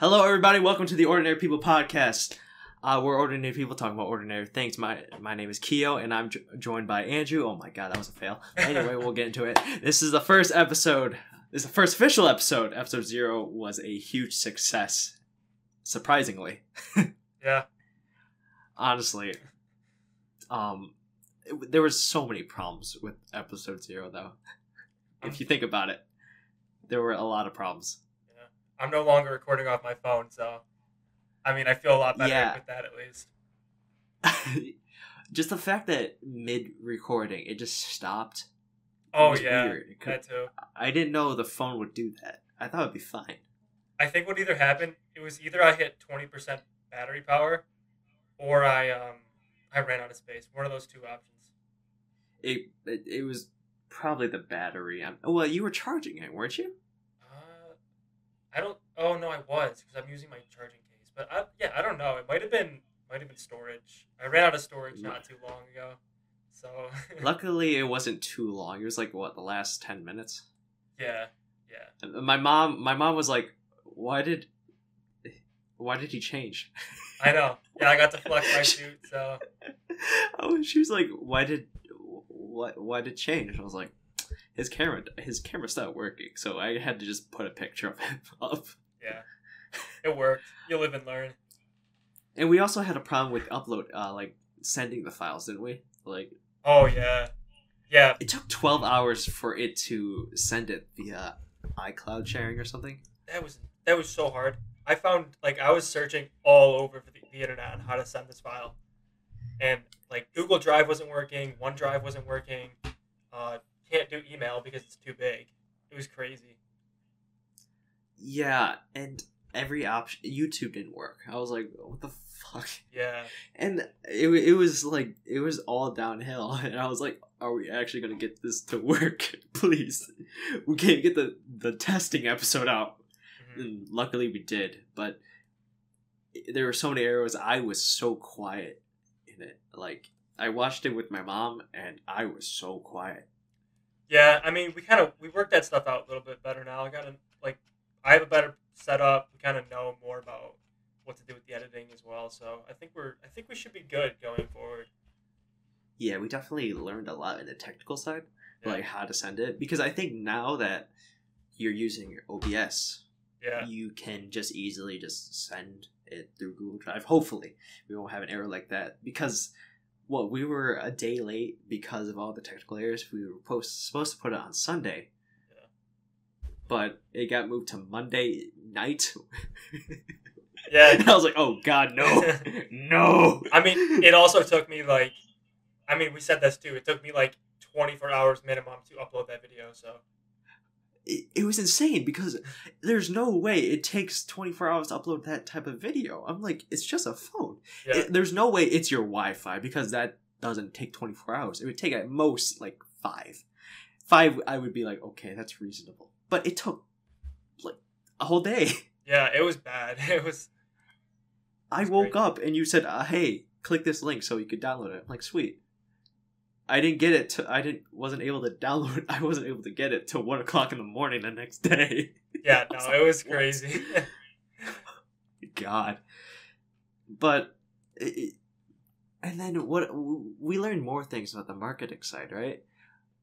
Hello, everybody. Welcome to the Ordinary People podcast. Uh, we're ordinary people talking about ordinary things. My my name is Keo, and I'm jo- joined by Andrew. Oh my god, that was a fail. Anyway, we'll get into it. This is the first episode. This is the first official episode. Episode zero was a huge success, surprisingly. Yeah. Honestly, um, it, there was so many problems with episode zero, though. If you think about it, there were a lot of problems. I'm no longer recording off my phone, so I mean, I feel a lot better Yeah. with that at least. just the fact that mid recording it just stopped. Oh yeah, weird. That too. I didn't know the phone would do that. I thought it'd be fine. I think what either happened, it was either I hit 20% battery power, or I um I ran out of space. One of those two options. It it, it was probably the battery. I'm, well, you were charging it, weren't you? I don't. Oh no, I was because I'm using my charging case. But I, yeah, I don't know. It might have been might have been storage. I ran out of storage not too long ago, so Luckily, it wasn't too long. It was like what the last ten minutes. yeah, yeah. And My mom, my mom was like, "Why did, why did he change?" I know. Yeah, I got to flex my suit, so oh, she was like, "Why did, what, why did it change?" I was like, "His camera, his camera stopped working, so I had to just put a picture of him up." yeah, it worked. You live and learn. And we also had a problem with upload, uh, like sending the files, didn't we? Like Oh yeah, yeah. it took twelve hours for it to send it via iCloud sharing or something. That was that was so hard. I found like I was searching all over for the, the internet on how to send this file, and like Google Drive wasn't working, OneDrive wasn't working. Uh, can't do email because it's too big. It was crazy. Yeah, and every option YouTube didn't work. I was like, "What the fuck?" Yeah, And it it was like it was all downhill, and I was like, "Are we actually gonna get this to work? Please, we can't get the the testing episode out." Mhm. And luckily, we did, but there were so many errors. I was so quiet in it. Like I watched it with my mom, and I was so quiet. Yeah. I mean, we kind of we worked that stuff out a little bit better now. I got to like I have a better setup. We kind of know more about what to do with the editing as well. So I think we're I think we should be good going forward. Yeah, we definitely learned a lot in the technical side, Yeah. like how to send it. Because I think now that you're using your OBS, Yeah, you can just easily just send it through Google Drive. Hopefully, we won't have an error like that because what we were a day late because of all the technical errors. We were post, supposed to put it on Sunday, Yeah. but it got moved to Monday night. yeah. and I was like, "Oh God, no, no!" I mean, it also took me like, I mean, we said this too. It took me like 24 hours minimum to upload that video. So it, it was insane because there's no way it takes 24 hours to upload that type of video. I'm like, it's just a phone. yeah, It- there's no way it's your Wi-Fi because that doesn't take 24 hours. It would take at most like five. Five, I would be like, okay, that's reasonable. But it took like a whole day. yeah, it was bad. It was I woke up and you said, uh, hey, click this link so you could download it. I'm like, sweet. I didn't get it. To, I didn't wasn't able to download. I wasn't able to get it till one o'clock in the morning the next day. yeah, no, like, it was "What?" crazy. God. But, it- and then what? We learned more things about the marketing side, right?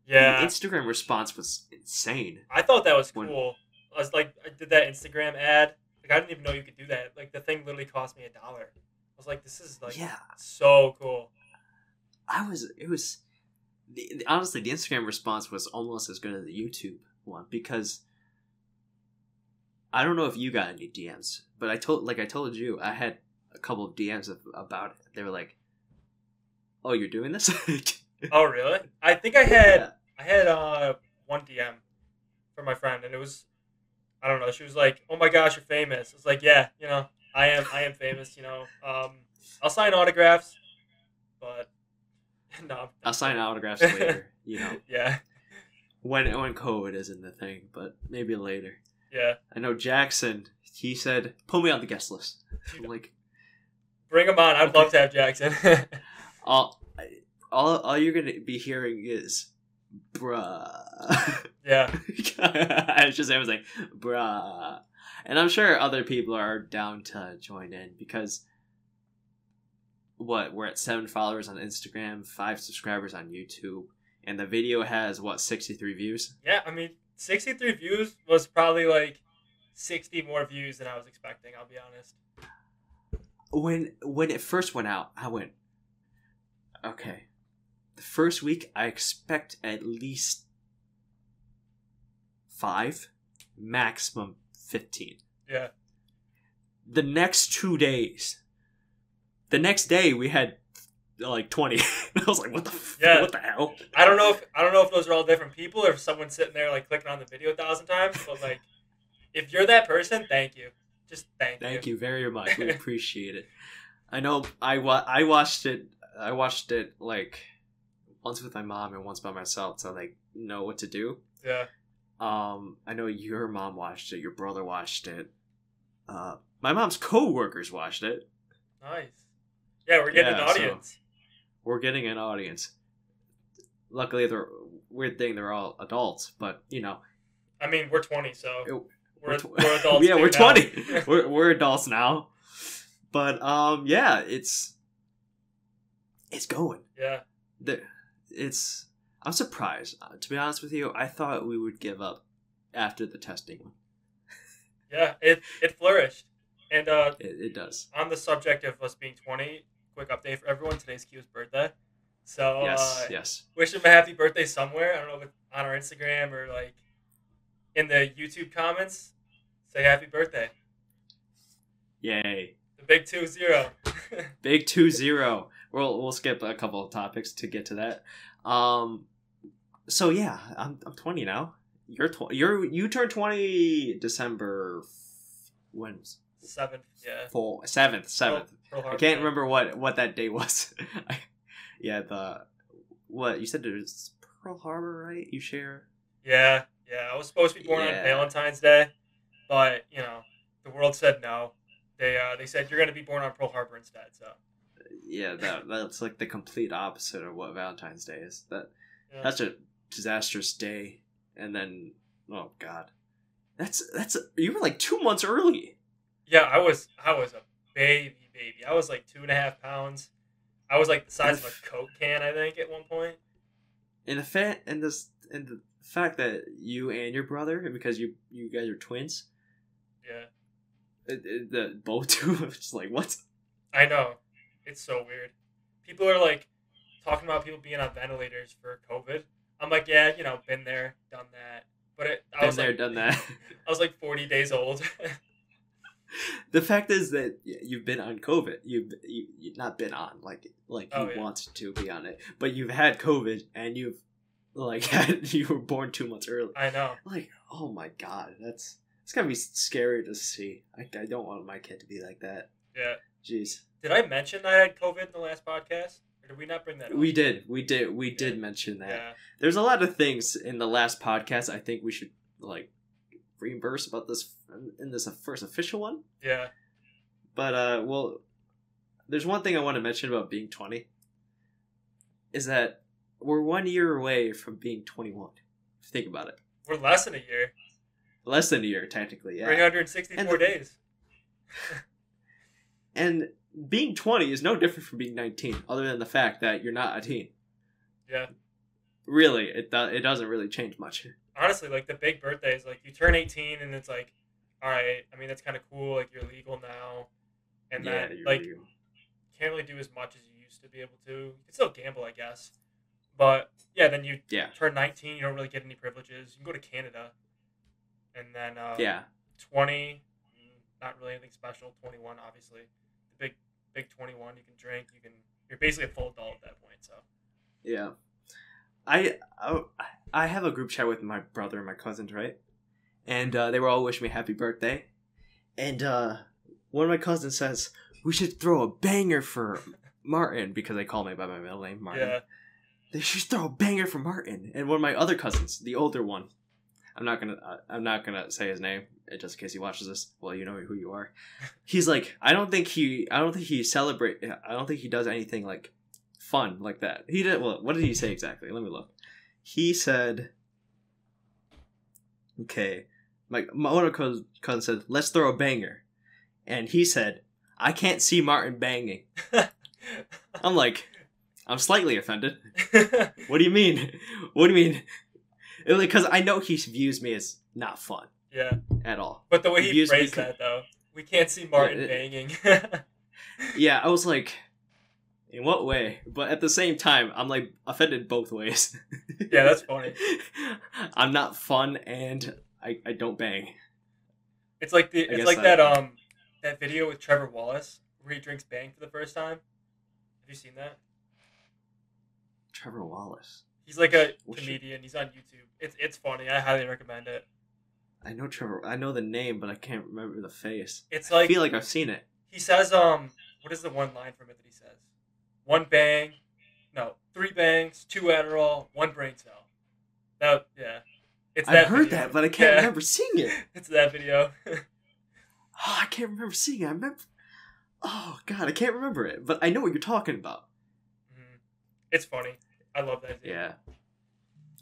yeah, The Instagram response was insane. I thought that was When- cool. I was like, I did that Instagram ad. Like, I didn't even know you could do that. Like, the thing literally cost me a dollar. I was like, this is like yeah, so cool. I was. It was. The, honestly, the Instagram response was almost as good as the YouTube one because I don't know if you got any DMs, but I told, like I told you, I had a couple of DMs of, about it. They were like, "Oh, you're doing this." Oh, really? I think I had Yeah. I had uh one DM from my friend, and it was I don't know. She was like, "Oh my gosh, you're famous." It's like, yeah, you know, I am. I am famous. You know, um, I'll sign autographs, but no, I'll sign autographs later. You know, yeah, when when COVID isn't the thing, but maybe later. yeah. I know Jackson. He said, "Put me on the guest list." I'm like, Bring him on. I'd Okay. love to have Jackson. all, all, all you're gonna be hearing is, "Bruh." yeah, I was just I was like, "Bruh," and I'm sure other people are down to join in because what we're at seven followers on Instagram, five subscribers on YouTube, and the video has what sixty three views. Yeah, I mean, 63 views was probably like 60 more views than I was expecting. I'll be honest. When when it first went out, I went, okay. The first week, I expect at least five, maximum fifteen. Yeah, the next two days, the next day we had like twenty. I was like, what the f- Yeah. what the hell? I don't know if I don't know if those are all different people or if someone's sitting there like clicking on the video a thousand times. But like, if you're that person, thank you. Just thank, you. Thank you very much. We appreciate it. I know I wa- I watched it. I watched it like once with my mom and once by myself to like know what to do. Yeah, Um, I know your mom watched it. Your brother watched it. Uh, my mom's co-workers watched it. nice. Yeah, we're getting Yeah, an so- audience. We're getting an audience. Luckily, they're weird thing. They're all adults, but you know, I mean, we're 20, so It- we're, we're, tw- we're adults. yeah, we're now. twenty. we're we're adults now. But um, yeah, it's it's going. yeah, The, it's I'm surprised. Uh, to be honest with you, I thought we would give up after the testing one. yeah. It it flourished. And uh, It, it does. on the subject of us being 20, quick update for everyone. Today's Keo's birthday. So yes, uh, yes. Wish him a happy birthday somewhere. I don't know if it's on our Instagram or like in the YouTube comments. Say happy birthday. Yay. The big two zero. big two zero. We'll we'll skip a couple of topics to get to that. Um so yeah, I'm I'm 20 now. You're 20. You're you turned 20 December f- when 7th, yeah. 4 7th, 7th. I can't remember what what that day was. I, yeah, the what you said it was Pearl Harbor, right? You share. Yeah, yeah. I was supposed to be born Yeah. on Valentine's Day, but you know, the world said no. They uh, they said you're gonna be born on Pearl Harbor instead. So Yeah, that that's like the complete opposite of what Valentine's Day is. That yeah. that's a disastrous day, and then oh god, that's that's you were like two months early. yeah, I was I was a baby baby. I was like two and a half pounds. I was like the size of a Coke can, I think, at one point. And the fact and this and the fact that you and your brother, because you you guys are twins, Yeah, it, it, the both two, it's like what? I know. It's so weird. People are like talking about people being on ventilators for COVID. I'm like, yeah, you know, been there, done that. But it, I Been was there, like, done that. I was like 40 days old. the fact is that you've been on COVID. You've you, you not been on like like oh, you Oh, yeah. wanted to be on it, but you've had COVID and you've like had you were born two months early. I know. Like oh my god, that's it's gonna be scary to see. I, I don't want my kid to be like that. Yeah. Jeez, Did I mention I had COVID in the last podcast? Or did we not bring that up? we did, we did, we did mention that. Yeah. There's a lot of things in the last podcast. I think we should like reimburse about this in this first official one. Yeah. But uh well there's one thing I want to mention about being 20 is that we're 1 year away from being 21. Think about it. We're less than a year. Less than a year technically, yeah. 364 And the- days. And being 20 is no different from being 19 other than the fact that you're not a teen. Yeah. Really, it do- it doesn't really change much. Honestly, like the big birthdays, like you turn 18 and it's like, all right, I mean, that's kind of cool. Like you're legal now. And yeah, then, like, can't really do as much as you used to be able to. You can still gamble, I guess. But yeah, then you yeah. turn 19, you don't really get any privileges. You can go to Canada. And then uh, Yeah. 20, mm, not really anything special. 21, obviously. The big, big 21, you can drink. You can, you're basically a full adult at that point. So Yeah. I, I I have a group chat with my brother and my cousins, right? And uh, they were all wishing me happy birthday. And uh, one of my cousins says, we should throw a banger for Martin because they call me by my middle name, Martin. yeah, They should throw a banger for Martin. And one of my other cousins, the older one, I'm not gonna uh, I'm not gonna say his name uh, just in case he watches this. Well, you know who you are. He's like, I don't think he I don't think he celebrate. I don't think he does anything like fun like that. He did. Well, what did he say exactly? Let me look. He said, "Okay, my my older cousin cousin said, "Let's throw a banger," and he said, "I can't see Martin banging." I'm like, I'm slightly offended. What do you mean? What do you mean? Because I know he views me as not fun yeah, at all. but the way he me phrased that though, we can't see Martin Yeah, it- banging. Yeah, I was like, in what way? But at the same time, I'm like offended both ways. yeah, that's funny. I'm not fun and I, I don't bang. It's like the I it's like that- that um that video with Trevor Wallace where he drinks bang for the first time. Have you seen that? Trevor Wallace. He's like a shit. comedian. He's on YouTube. It's it's funny. I highly recommend it. I know Trevor. I know the name, but I can't remember the face. It's like I feel like I've seen it. he says um what is the one line from it that he says? One bang, no, three bangs, two Adderall, one brain cell. That yeah, it's that. I've heard video. that, but I can't Yeah, remember seeing it. It's that video. Oh, I can't remember seeing it. I remember. Oh God, I can't remember it, but I know what you're talking about. Mhm. It's funny. I love that. Video. Yeah.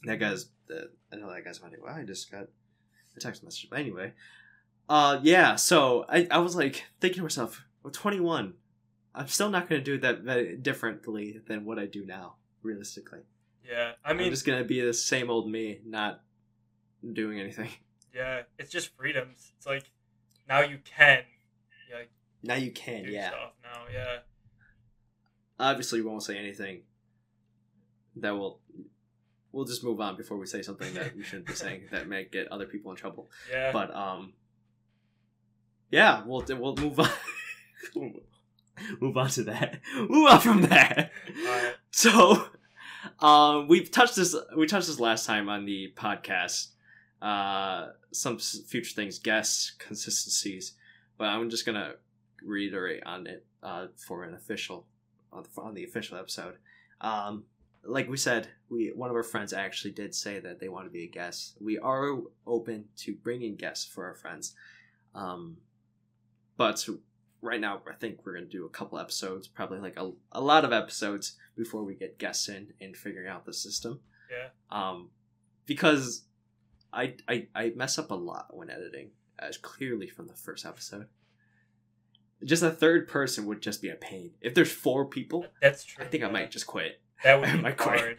That guy's. Uh, I know that guy's funny. Well, I just got a text message. But anyway, uh, yeah. So I, I was like thinking to myself, I'm 21. I'm still not going to do it that very differently than what I do now. Realistically, Yeah, I mean, I'm just going to be the same old me, not doing anything. yeah, it's just freedoms. It's like now you can, yeah, like, Now you can, yeah. stuff now. Yeah, Obviously, we won't say anything that will. We'll just move on before we say something that we shouldn't be saying that might get other people in trouble. yeah. but um yeah we'll we'll move on move on to that. Move on from that. Alright. so um we've touched this we touched this last time on the podcast. Uh some future things guests consistencies but i'm just gonna reiterate on it uh for an official on the, on the official episode. Um like we said, we one of our friends actually did say that they want to be a guest. We are open to bringing guests for our friends, um, but right now I think we're gonna do a couple episodes, probably like a, a lot of episodes before we get guests in and figuring out the system. Yeah. Um, because I I I mess up a lot when editing, as clearly from the first episode. Just a third person would just be a pain. If there's four people, That's true. I think I might just quit. That would I be might quit. hard.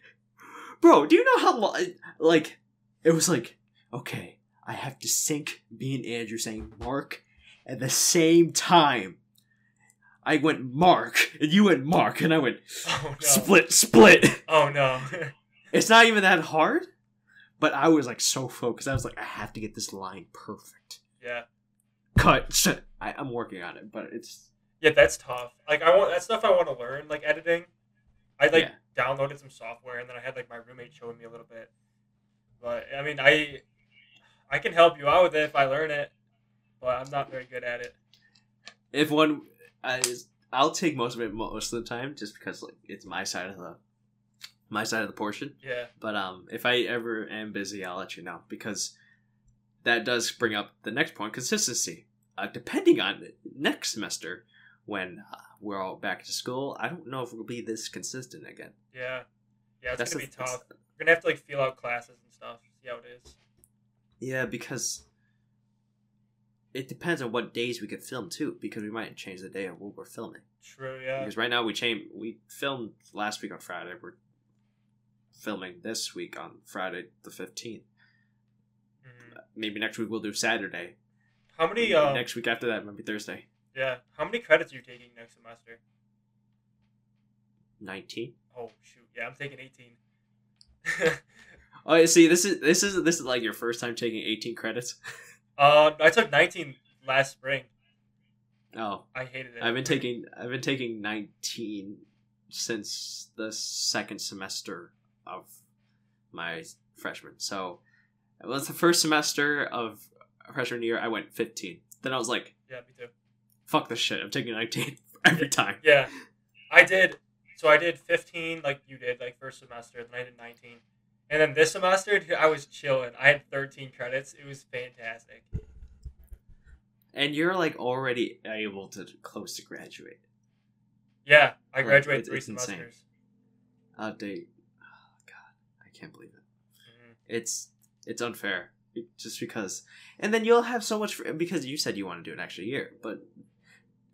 Bro, do you know how long? Like, it was like, okay, I have to sync me and Andrew saying Mark at the same time. I went Mark, and you went Mark, and I went Oh no. split, split. Oh no. It's not even that hard, but I was like so focused. I was like, I have to get this line perfect. yeah. Cut. I, I'm working on it, but it's Yeah, that's tough. Like I want that stuff I want to learn, like editing. I like Yeah. downloaded some software and then I had like my roommate showing me a little bit. But I mean, I I can help you out with it if I learn it, but I'm not very good at it. if one, I, I'll take most of it most of the time, just because like it's my side of the, my side of the portion. Yeah. But um, if I ever am busy, I'll let you know because that does bring up the next point: consistency. Uh, depending on next semester, when uh, we're all back to school, I don't know if we'll be this consistent again. Yeah. Yeah, it's That's gonna be tough. We're gonna have to like feel out classes and stuff. See how it is. Yeah, because it depends on what days we could film too. Because we might change the day of what we're filming. True. Yeah. Because right now we change. We filmed last week on Friday. We're filming this week on Friday the fifteenth. Mhm. Maybe next week we'll do Saturday. How many? Um, next week after that, maybe Thursday. Yeah. How many credits are you taking next semester? Nineteen. Oh shoot. Yeah, I'm taking 18. Oh, see, this is this is this is like your first time taking eighteen credits. uh, I took 19 last spring. Oh, I hated it. I've been taking I've been taking nineteen since the second semester of my freshman. So it was the first semester of freshman year. I went fifteen. Then I was like, Yeah, me too. "Fuck this shit! I'm taking nineteen every time." Yeah, I did. So I did 15, like you did, like first semester. Then I did 19, and then this semester dude, I was chilling. I had 13 credits. It was fantastic. And you're like already able to close to graduate. Yeah, I graduated it's- three it's insane. semesters. Uh, date. Oh God, I can't believe it. Mhm. It's it's unfair Just because, and then you'll have so much for, because you said you want to do an extra year, but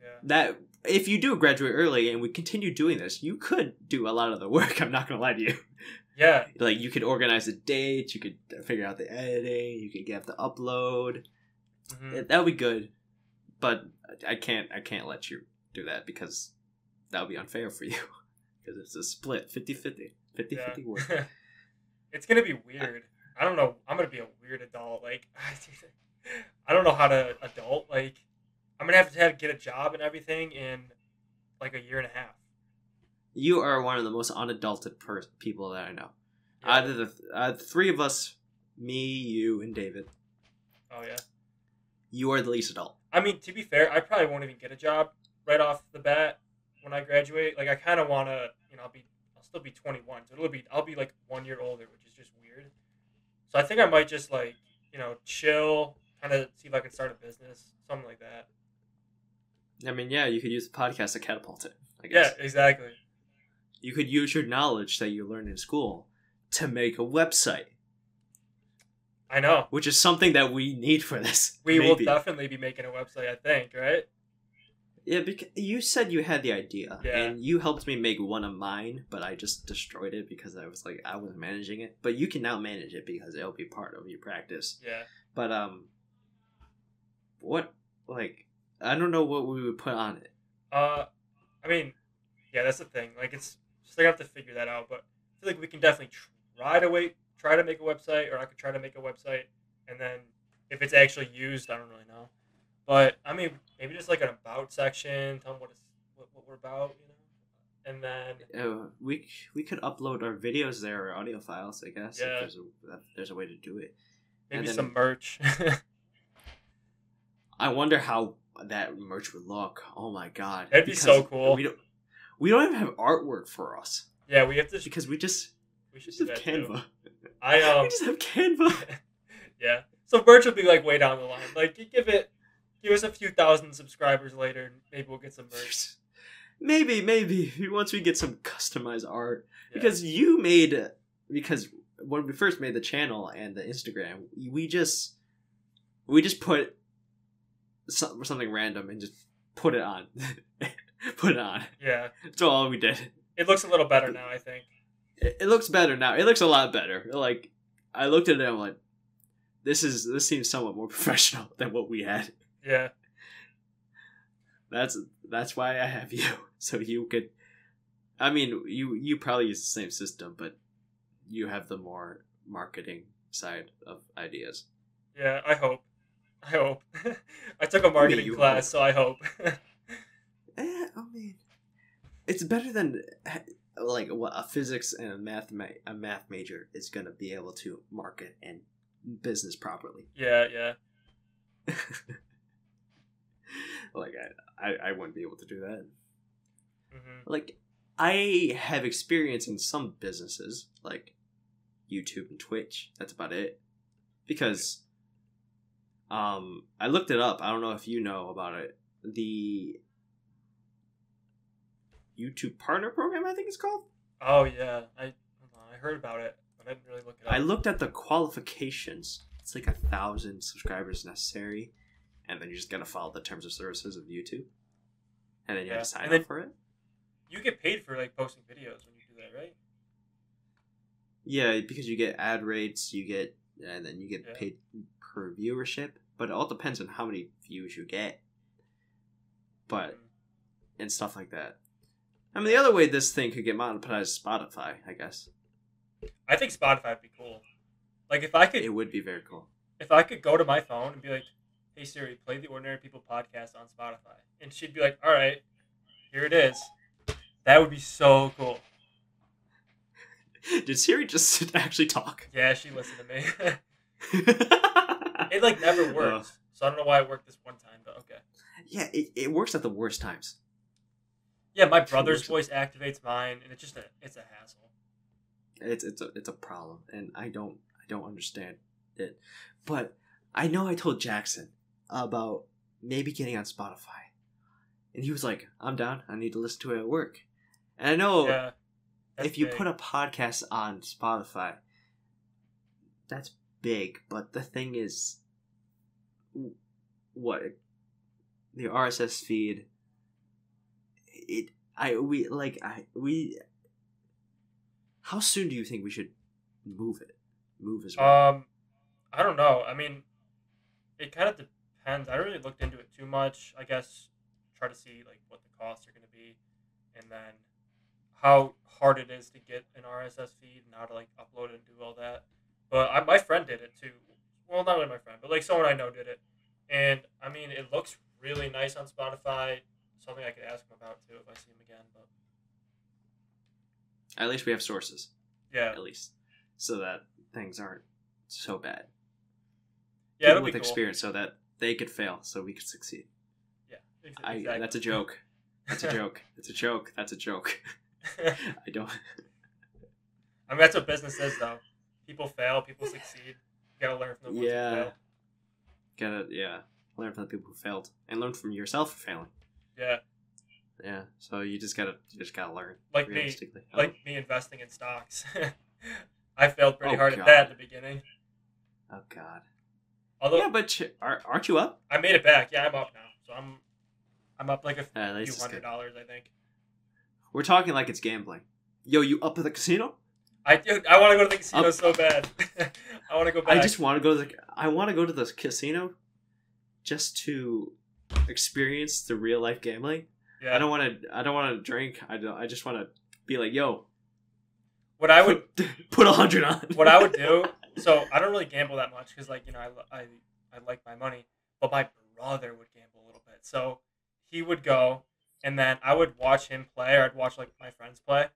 Yeah. that if you do graduate early and we continue doing this, you could do a lot of the work. I'm not gonna lie to you. Yeah. Like you could organize the dates, you could figure out the editing, you could get the upload. mhm. It- that would be good, but I can't. I can't let you do that because that would be unfair for you. Because it's a split 50-50. 50-50 work. It's gonna be weird. I don't know. I'm gonna be a weird adult. Like, I don't know how to adult. Like, I'm gonna have to have, get a job and everything in like a year and a half. You are one of the most unadulted per- people that I know. Yeah. Out of the th- uh, three of us, me, you, and David, oh yeah. you are the least adult. I mean, to be fair, I probably won't even get a job right off the bat when I graduate. Like, I kind of want to, you know, I'll be, I'll still be 21, so it'll be, I'll be like one year older, which is just weird. So I think I might just like, you know, chill, kind of see if I can start a business, something like that. I mean, yeah, you could use the podcast to catapult it. I Yeah, guess. exactly. You could use your knowledge that you learned in school to make a website, I know. which is something that we need for this. We will definitely be making a website, I think, right? Yeah, because you said you had the idea, Yeah. and you helped me make one of mine, but I just destroyed it because I was like I was managing it. But you can now manage it because it'll be part of your practice. Yeah. But um, what like I don't know what we would put on it. Uh, I mean, yeah, that's the thing. Like, it's still have to figure that out. But I feel like we can definitely try to wait, try to make a website, or I could try to make a website, and then if it's actually used, I don't really know. But I mean, maybe just like an about section, tell them what it's what, what we're about, you know, and then we we could upload our videos there or audio files. I guess Yeah. if there's a there's a way to do it. maybe then- some merch. I wonder how that merch would look. Oh my god, That'd be Because so cool. We don't we don't even have artwork for us yeah, we have to. because we just we should just have too. Canva. I um. we just have Canva. yeah. So merch will be like way down the line. Like give it, give us a few thousand subscribers later, and maybe we'll get some merch. maybe maybe once we get some customized art Yeah. because you made because when we first made the channel and the instagram we just we just put something random and just put it on put it on yeah, that's all we did it looks a little better now. I think. it, it looks better now it looks a lot better like i looked at it and i'm like this is this seems somewhat more professional than what we had Yeah. that's that's why i have you so you could i mean you you probably use the same system but you have the more marketing side of ideas Yeah. I hope. I hope. I took a marketing you class, so I hope. I mean it's better than like what a physics and a math ma- a math major is going to be able to market and business properly yeah. Yeah. like I, I i wouldn't be able to do that hmm like I have experience in some businesses like YouTube and Twitch. That's about it. Because um I looked it up. I don't know if you know about it. The YouTube partner program, I think it's called. Oh yeah. I I heard about it, but I didn't really look it up. I looked at the qualifications. It's like a thousand subscribers necessary, and then you just gotta follow the terms of services of YouTube, and then you Yeah, have to sign up for it. You get paid for like posting videos when you do that, right? Yeah, because you get ad rates, you get, and then you get Yeah. paid per viewership. But it all depends on how many views you get, but Mm. and stuff like that. I mean, the other way this thing could get monetized is Spotify, I guess. I think Spotify would be cool. Like if I could, It would be very cool. if I could go to my phone and be like, "Hey Siri, play the Ordinary People podcast on Spotify," and she'd be like, "All right, here it is." That would be so cool. Did Siri just actually talk? Yeah, she listened to me. it like never works, so I don't know why it worked this one time, but okay. Yeah, it, it works at the worst times. Yeah, my brother's voice activates mine, and it's just a it's a hassle. It's it's a it's a problem, and I don't I don't understand it. But I know I told Jackson about maybe getting on Spotify, and he was like, "I'm down. I need to listen to it at work." And I know yeah. if you big. put a podcast on Spotify, that's big, but the thing is, what the RSS feed. It I we like I we. How soon do you think we should move it? Move as well. Um, I don't know. I mean, it kind of depends. I don't really looked into it too much. I guess try to see like what the costs are going to be, and then how hard it is to get an RSS feed and how to like upload it and do all that. But I, my friend did it too. Well, not really my friend, but like someone I know did it, and I mean, it looks really nice on Spotify. Something I could ask him about too if I see him again. But At least we have sources. yeah, At least, so that things aren't so bad. yeah, People with cool. experience, so that they could fail, so we could succeed. Yeah, ex- I. That's a joke. That's a joke. It's a joke. That's a joke. I don't. I mean, that's what business is, though. People fail, people succeed. You gotta learn from the ones Yeah. who fail. Gotta yeah. Learn from the people who failed, and learn from yourself for failing. Yeah, Yeah. So you just gotta you just gotta learn. Like me. Like me investing in stocks. I failed pretty Oh, hard God. at that at the beginning. Oh God. Although yeah, but aren't you up? I made it back. Yeah, I'm up now. So I'm, I'm up like a uh, few hundred dollars, I think. We're talking like it's gambling. Yo, you up at the casino? I dude, I want to go to the casino Up. so bad. I want to go back. I just want to go to the. I want to go to the casino, just to experience the real life gambling. yeah. I don't want to. I don't want to drink. I don't. I just want to be like, yo, what I would put, a hundred on. what I would do. So I don't really gamble that much because, like, you know, I, I I like my money, but my brother would gamble a little bit. So he would go, and then I would watch him play, or I'd watch like my friends play,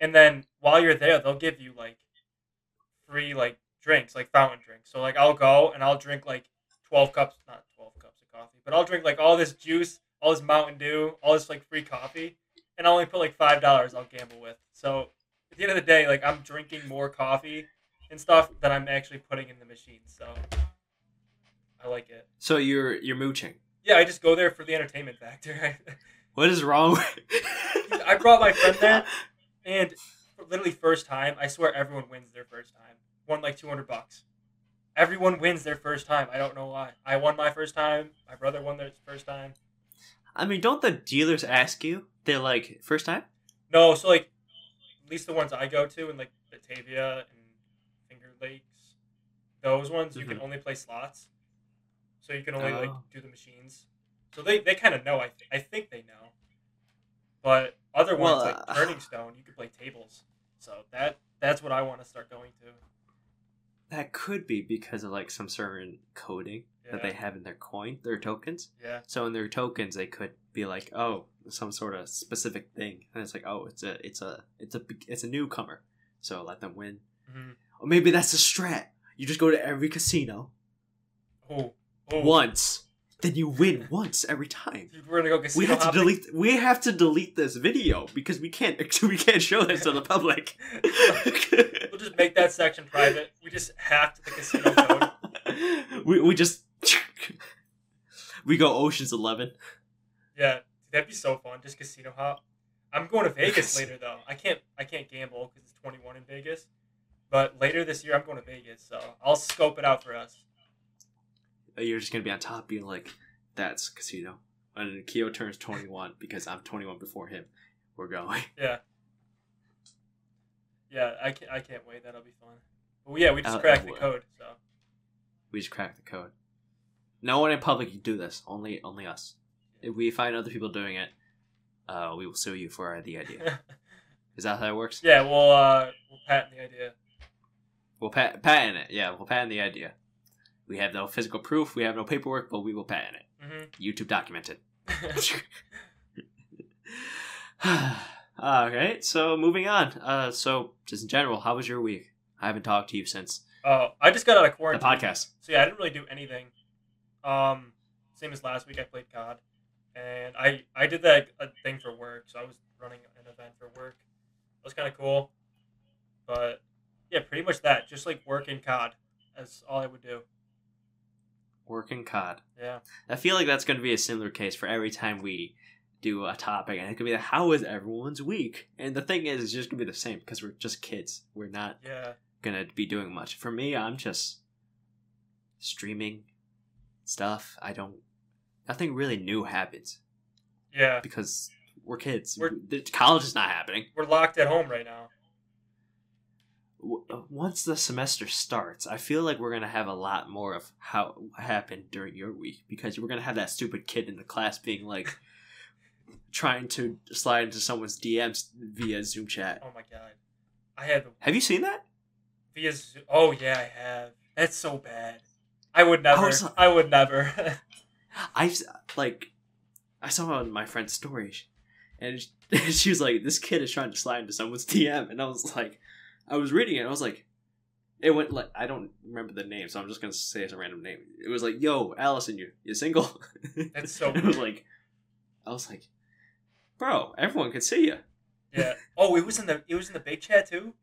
and then while you're there, they'll give you like free like drinks, like fountain drinks. So like I'll go and I'll drink like twelve cups, not twelve cups of coffee, but I'll drink like all this juice, all this Mountain Dew, all this like free coffee, and I only put like five dollars. I'll gamble with. So at the end of the day, like I'm drinking more coffee and stuff that I'm actually putting in the machine. So I like it. So you're you're mooching. Yeah, I just go there for the entertainment factor. What is wrong? with I brought my friend there, and literally first time, I swear everyone wins their first time. Won like two hundred bucks. Everyone wins their first time. I don't know why. I won my first time. My brother won their first time. I mean, don't the dealers ask you? They're like, first time? No, so like at least the ones I go to in like Batavia and Finger Lakes, those ones you can Mhm. only play slots. So you can only like Oh. do the machines. So they, they kind of know. I th- I think they know. But other ones Well, like uh, Turning Stone, you can play tables. So that that's what I want to start going to. That could be because of like some certain coding Yeah. that they have in their coin, their tokens. yeah. So in their tokens, they could be like, oh, some sort of specific thing, and it's like, oh, it's a, it's a, it's a, it's a newcomer, so let them win. hmm Or maybe that's a strat. You just go to every casino Oh, oh. once, then you win once every time. We're gonna go casino We have to hopping. delete. We have to delete this video because we can't. We can't show this to the public. We'll just make that section private. We just hacked the casino code. we we just we go Ocean's Eleven. Yeah, that'd be so fun. Just casino hop. I'm going to Vegas later though. I can't I can't gamble because it's 21 in Vegas. But later this year I'm going to Vegas, so I'll scope it out for us. You're just gonna be on top, being like, "That's casino." And Keo turns 21 because I'm 21 before him. We're going. Yeah. Yeah, I can't I can't wait. That'll be fun. But yeah, we just Uh, cracked the code. So We just cracked the code. No one in public can do this. Only only us. If we find other people doing it, uh, we will sue you for the idea. Is that how it works? yeah, we'll uh we'll patent the idea. We'll pat- patent it. Yeah, we'll patent the idea. We have no physical proof. We have no paperwork, but we will patent it. hmm YouTube documented. okay, so moving on. Uh, so just in general, how was your week? I haven't talked to you since Oh, I just got out of the quarantine. podcast. So yeah, I didn't really do anything. Um, same as last week, I played COD, and I I did that a thing for work. So I was running an event for work. It was kind of cool, but yeah, pretty much that. Just like work in COD. That's all I would do. Working COD. Yeah. I feel like that's going to be a similar case for every time we do a topic, and it could be like, how was everyone's week? And the thing is, it's just going to be the same because we're just kids. We're not Yeah. going to be doing much. For me, I'm just streaming stuff. I don't. Nothing really new happens Yeah, because we're kids. We're- The college is not happening. we're locked at home right now. W- uh, Once the semester starts, I feel like we're gonna have a lot more of how happened during your week because we're gonna have that stupid kid in the class being like trying to slide into someone's DMs via Zoom chat. Oh my god, I had Have you seen that? via. Zo- Oh yeah, I have. That's so bad. I would never. was- I would never. I like I saw on my friend's story, and she was like, "This kid is trying to slide into someone's DM," and I was like, I was reading it, I was like, it went like I don't remember the name, so I'm just gonna say it's a random name. It was like, "Yo, Allison, you you single?" That's so And I was like, I was like, bro, everyone can see you. yeah. Oh, it was in the. It was in the big chat too.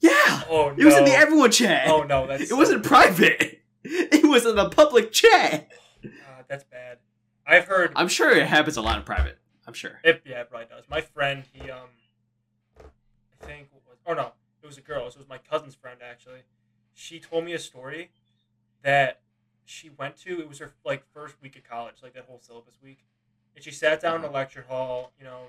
Yeah, Oh no. it was in the everyone chat. Oh no, that's. it so wasn't private. It was in the public chat. Uh, that's bad. I've heard. I'm sure it happens a lot in private. I'm sure. It, yeah, it probably does. My friend, he um, I think what was oh no, it was a girl. It was my cousin's friend actually. She told me a story that she went to. It was her like first week of college, like that whole syllabus week, and she sat down in the lecture hall. You know,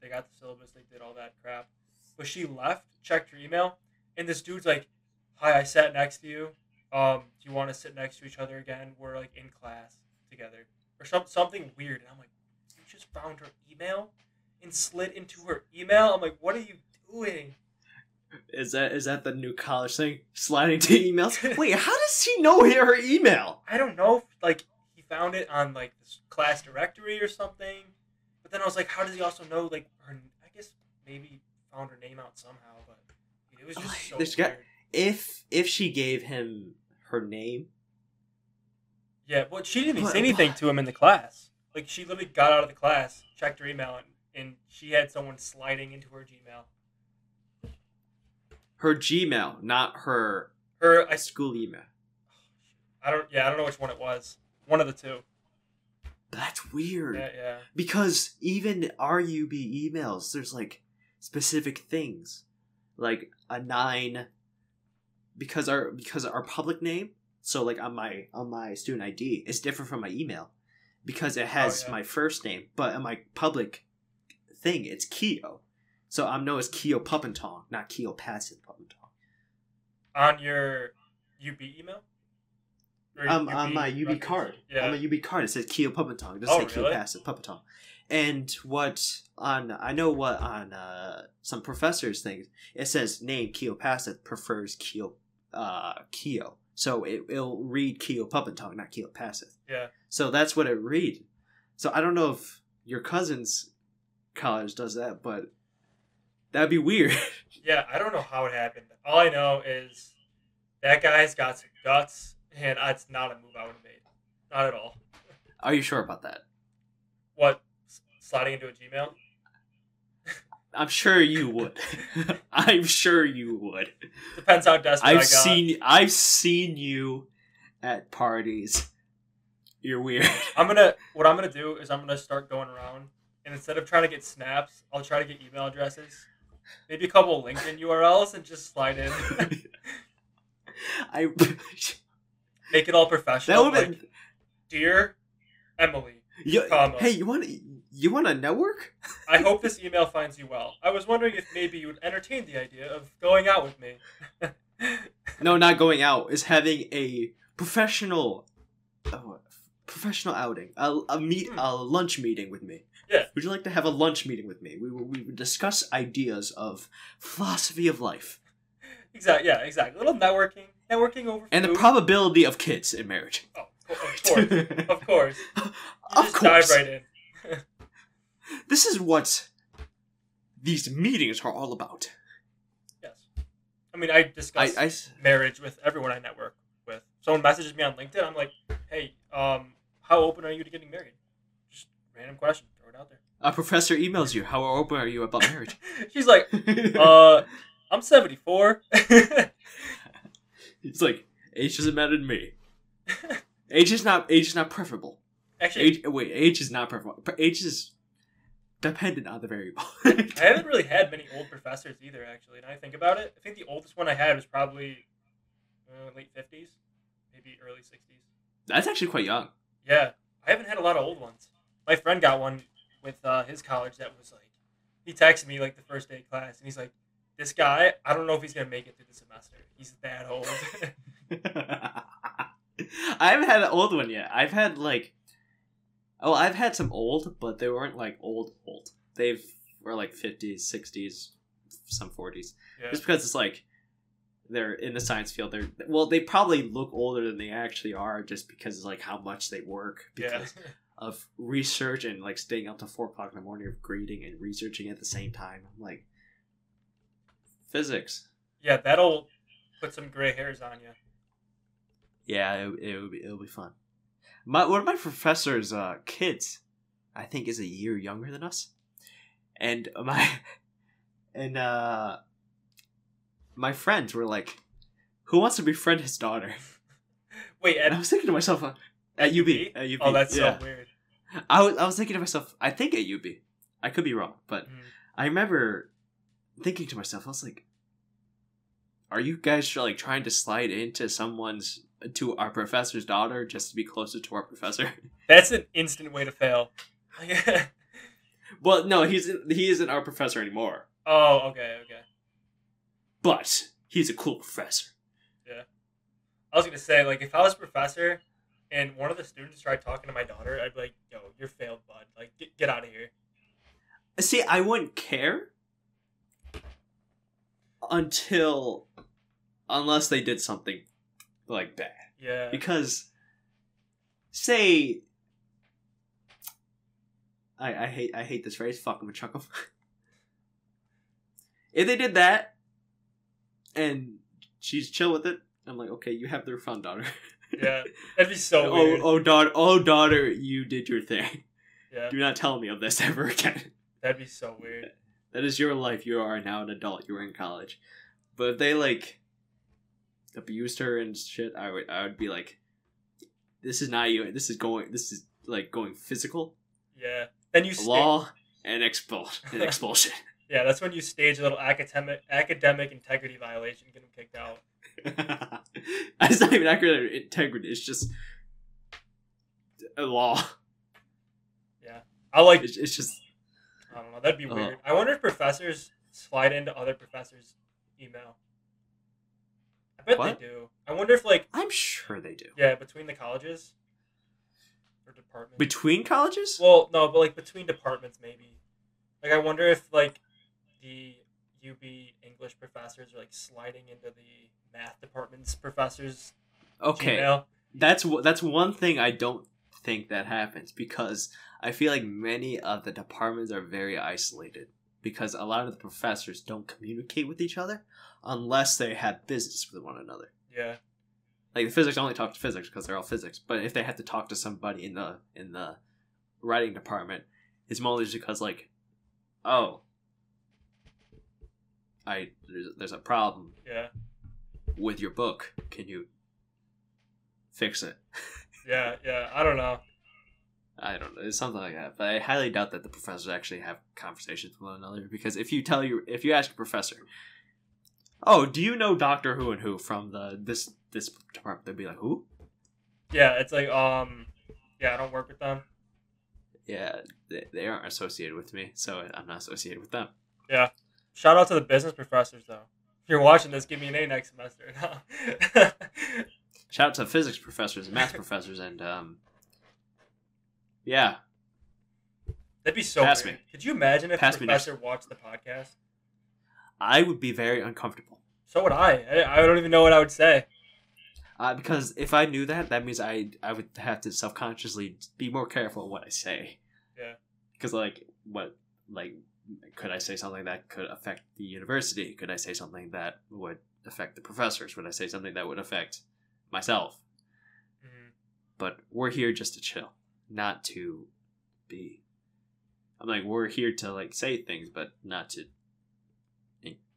they got the syllabus, they did all that crap, but she left, checked her email, and this dude's like, "Hi, I sat next to you. Um, do you want to sit next to each other again? We're like in class together." Or some, something weird. And I'm like, you just found her email and slid into her email. I'm like, what are you doing? Is that is that the new college thing? Sliding to emails. Wait, how does he know her email? I don't know. Like he found it on like this class directory or something. But then I was like, how does he also know like her? I guess maybe found her name out somehow. But it was just so weird. got- If if she gave him her name, Yeah, well, she didn't even But- say anything to him in the class. Like she literally got out of the class, checked her email, and, and she had someone sliding into her Gmail. Her Gmail, not her Her, I, school email. I don't, yeah, I don't know which one it was. One of the two. That's weird. Yeah, yeah. Because even RUB emails, there's like specific things, like a nine. Because our because our public name, so like on my on my student ID, is different from my email, because it oh, has Oh, yeah. my first name, but on my public thing, it's Keo. So I'm known as Keo Phaphanthong, not Keo Passive Phaphanthong. On your UB email. Or Um, UB on my UB records? card, Yeah. on my UB card, it says Keo Phaphanthong. It doesn't Oh, say Keo? Passive Phaphanthong. And what on I know what on uh, some professors things it says name Keo Passive prefers Keo uh, Keo, so it, it'll read Keo Phaphanthong, not Keo Passive. Yeah. So that's what it read. So I don't know if your cousin's college does that, but that'd be weird. Yeah, I don't know how it happened. All I know is that guy's got some guts, and it's not a move I would have made. Not at all. Are you sure about that? What? Sliding into a Gmail? I'm sure you would. I'm sure you would. Depends how desperate I I've got. seen I've seen you at parties. You're weird. I'm gonna. What I'm gonna do is I'm gonna start going around, and instead of trying to get snaps, I'll try to get email addresses, maybe a couple LinkedIn URLs, and just slide in. I Make it all professional. that would like, dear Emily, you. Hey, you want you want a network? I hope this email finds you well. I was wondering if maybe you would entertain the idea of going out with me. No, not going out. Is having a professional, oh, professional outing. A, a meet Hmm. a lunch meeting with me. Yeah. Would you like to have a lunch meeting with me? We will, we would discuss ideas of philosophy of life exactly. Yeah. Exactly. A little networking. Networking over. and the probability of kids in marriage. Oh, of course. of course. You of course. dive right in. This is what these meetings are all about. Yes. I mean, I I, discuss marriage with everyone I network with. Someone messages me on LinkedIn. I'm like, hey, um, how open are you to getting married? Just random question. It out there. a professor emails you. How open are you about marriage? She's like, uh, I'm 74. it's like age doesn't matter to me. Age is not age is not preferable. Actually, Age wait, age is not preferable. Age is dependent on the variable. I haven't really had many old professors either. Actually, now I think about it, I think the oldest one I had was probably uh, late 50s, maybe early 60s. That's actually quite young. Yeah, I haven't had a lot of old ones. My friend got one with uh, his college that was like, he texted me like the first day of class, and he's like, "This guy, I don't know if he's gonna make it through the semester. He's that old." I haven't had an old one yet. I've had like, oh, I've had some old, but they weren't like old old. They've were like fifties, sixties, some forties. yeah. Just because it's like they're in the science field. They're well, they probably look older than they actually are, just because like how much they work yeah. of research and like staying up to four o'clock in the morning of grading and researching at the same time. I'm like physics. yeah, that'll put some gray hairs on you. Yeah, it, it would be it'll be fun. My one of my professors' uh, kids, I think, is a year younger than us, and my and uh, my friends were like, "Who wants to befriend his daughter?" Wait, And I was thinking to myself, uh, "At UB, at UB." oh, that's yeah. so weird. I was I was thinking to myself, I think at UB. I could be wrong, but Mm. I remember thinking to myself, I was like, "Are you guys like trying to slide into someone's to our professor's daughter just to be closer to our professor?" That's an instant way to fail. well, no, he's he isn't our professor anymore, oh, okay, okay. but he's a cool professor. Yeah, I was gonna say, like, if I was a professor and one of the students tried talking to my daughter, I'd be like, "Yo, you're failed, bud. Like, get, get out of here." See, I wouldn't care until unless they did something like bad. Yeah. because say I, I hate I hate this phrase fuck them and chuck them. if they did that and she's chill with it, I'm like, okay, you have their fun, daughter. Yeah. That'd be so oh, weird. oh, daughter, oh, daughter, you did your thing. Yeah. Do not tell me of this ever again. That'd be so weird. That is your life. You are now an adult. You were in college. But if they like abused her and shit, I would I would be like, this is not you. This is going. This is like going physical. Yeah. Then you Law and expul and expulsion. Yeah, that's when you stage a little academic academic integrity violation, get them kicked out. it's not even accurate integrity. It's just a law. Yeah, I like. It's, it's just I don't know. That'd be Uh-huh. weird. I wonder if professors slide into other professors' email. I bet What? they do. I wonder if like I'm sure they do. yeah, between the colleges or departments. Between colleges? Well, no, but like between departments, maybe. Like, I wonder if like the UB English professors are like sliding into the math department's professors' okay. Gmail. that's that's one thing I don't think that happens because I feel like many of the departments are very isolated because a lot of the professors don't communicate with each other unless they have business with one another. Yeah, Like the physics only talk to physics because they're all physics, but if they have to talk to somebody in the in the writing department, it's mostly just because like, oh, I there's, there's a problem yeah, with your book. Can you fix it? yeah, yeah. I don't know. I don't know. It's something like that. But I highly doubt that the professors actually have conversations with one another because if you tell you if you ask a professor, "Oh, do you know Doctor Who and Who from the this this department?" They'd be like, "Who?" Yeah, it's like um, yeah, I don't work with them. Yeah, they, they aren't associated with me, so I'm not associated with them. Shout out to the business professors though. If you're watching this, give me an A next semester. No. Shout out to physics professors, and math professors, and um, yeah, That'd be so Pass weird. me. Could you imagine if Pass a professor watched the podcast? I would be very uncomfortable So would I. I. I don't even know what I would say. uh, because if I knew that, that means I I would have to self consciously be more careful what I say. Yeah. Because like what like could I say something that could affect the university? Could I say something that would affect the professors? Would I say something that would affect myself? Mhm. But we're here just to chill, not to be. I'm like we're here to like say things, but not to.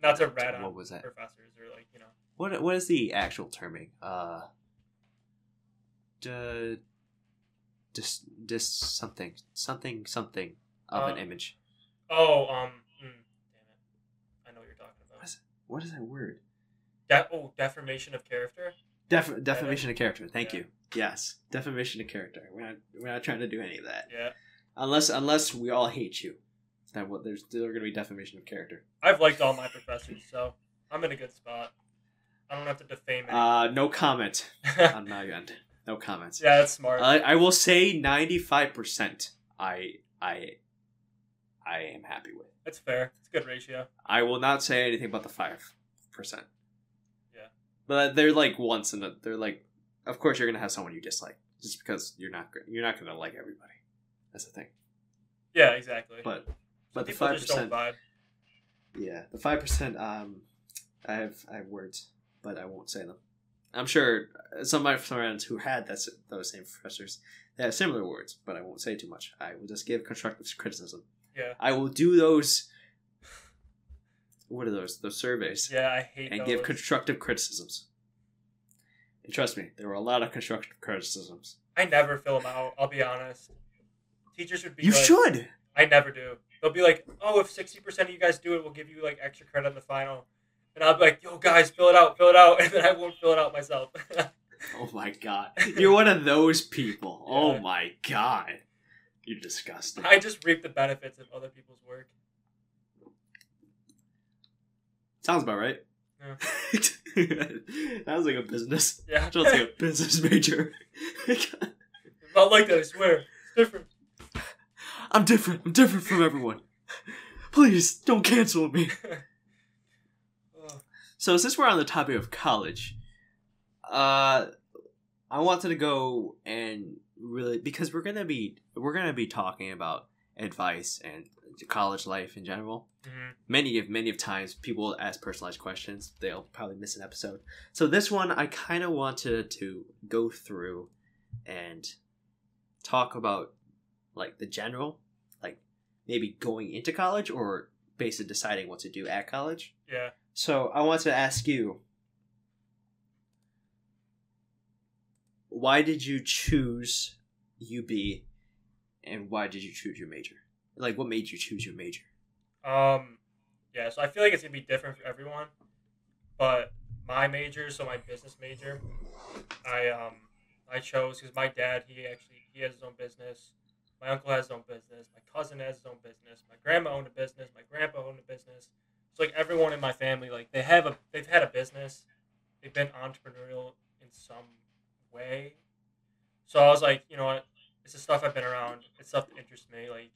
Not to rat What was that? professors or like you know. What what is the actual terming? Uh. Dis dis something something something of an Uh, image. Oh, um, mm, damn it, I know what you're talking about. What is, what is that word? De- oh, deformation of character. Def- defamation of character. Thank Yeah. you. Yes, defamation of character. We're not we're not trying to do any of that. Yeah. Unless unless we all hate you, then what? There's still going to be defamation of character. I've liked all my professors, so I'm in a good spot. I don't have to defame anyone. Uh, no comment on my end. No comments. yeah, that's smart. I, I will say ninety five percent. I I I am happy with. that's fair. It's a good ratio. I will not say anything about the five percent. Yeah. But they're like once in the they're like, of course you're gonna have someone you dislike just because you're not you're not gonna like everybody. That's the thing. Yeah, exactly. But but the five percent. yeah, the five percent. Um, I have I have words, but I won't say them. I'm sure some of my friends who had that, those same professors they have similar words, but I won't say too much. I will just give constructive criticism. Yeah. I will do those. What are those? Those surveys. Yeah, I hate and those. give constructive criticisms. And trust me, there were a lot of constructive criticisms. I never fill them out. I'll be honest. Teachers would be. You like, should. I never do. They'll be like, "Oh, if sixty percent of you guys do it, we'll give you like extra credit on the final." And I'll be like, "Yo, guys, fill it out, fill it out," and then I won't fill it out myself. Oh my god, you're one of those people. Oh my god, you're disgusting. I just reap the benefits of other people's work. Sounds about right. Yeah. Sounds like a business. Yeah, Sounds like a business major. not like that. I swear, it's different. I'm different. I'm different from everyone. Please don't cancel me. So since we're on the topic of college, uh, I wanted to go and really because we're gonna be we're gonna be talking about advice and college life in general. Mhm. Many of many of times people ask personalized questions. They'll probably miss an episode. So this one I kind of wanted to go through and talk about like the general, like maybe going into college or basically deciding what to do at college. Yeah. So I want to ask you, why did you choose UB, and why did you choose your major? Like, what made you choose your major? Um, yeah. So I feel like it's gonna be different for everyone, but my major, so my business major, I um I chose because my dad he actually he has his own business. My uncle has his own business. My cousin has his own business. My grandma owned a business. My grandpa owned a business. It's like everyone in my family, like they have a they've had a business. They've been entrepreneurial in some way. So I was like, you know what? It's the stuff I've been around. It's stuff that interests me, like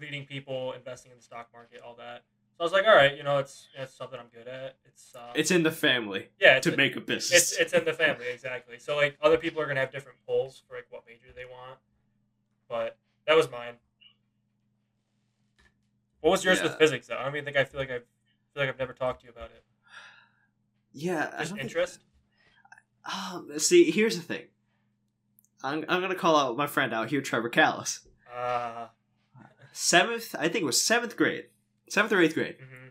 leading people, investing in the stock market, all that. So I was like, all right, you know, it's it's something I'm good at. It's uh, It's in the family yeah, to make a business. it's it's in the family exactly. So like other people are gonna have different pulls for like what major they want, but that was mine. What was yours with physics though? I don't even think I feel like I feel like I've never talked to you about it. yeah, Just don't think- Um, see, here's the thing. I'm, I'm gonna call out my friend out here, Trevor Callis. Uh, Seventh, I think it was seventh grade, seventh or eighth grade. mhm.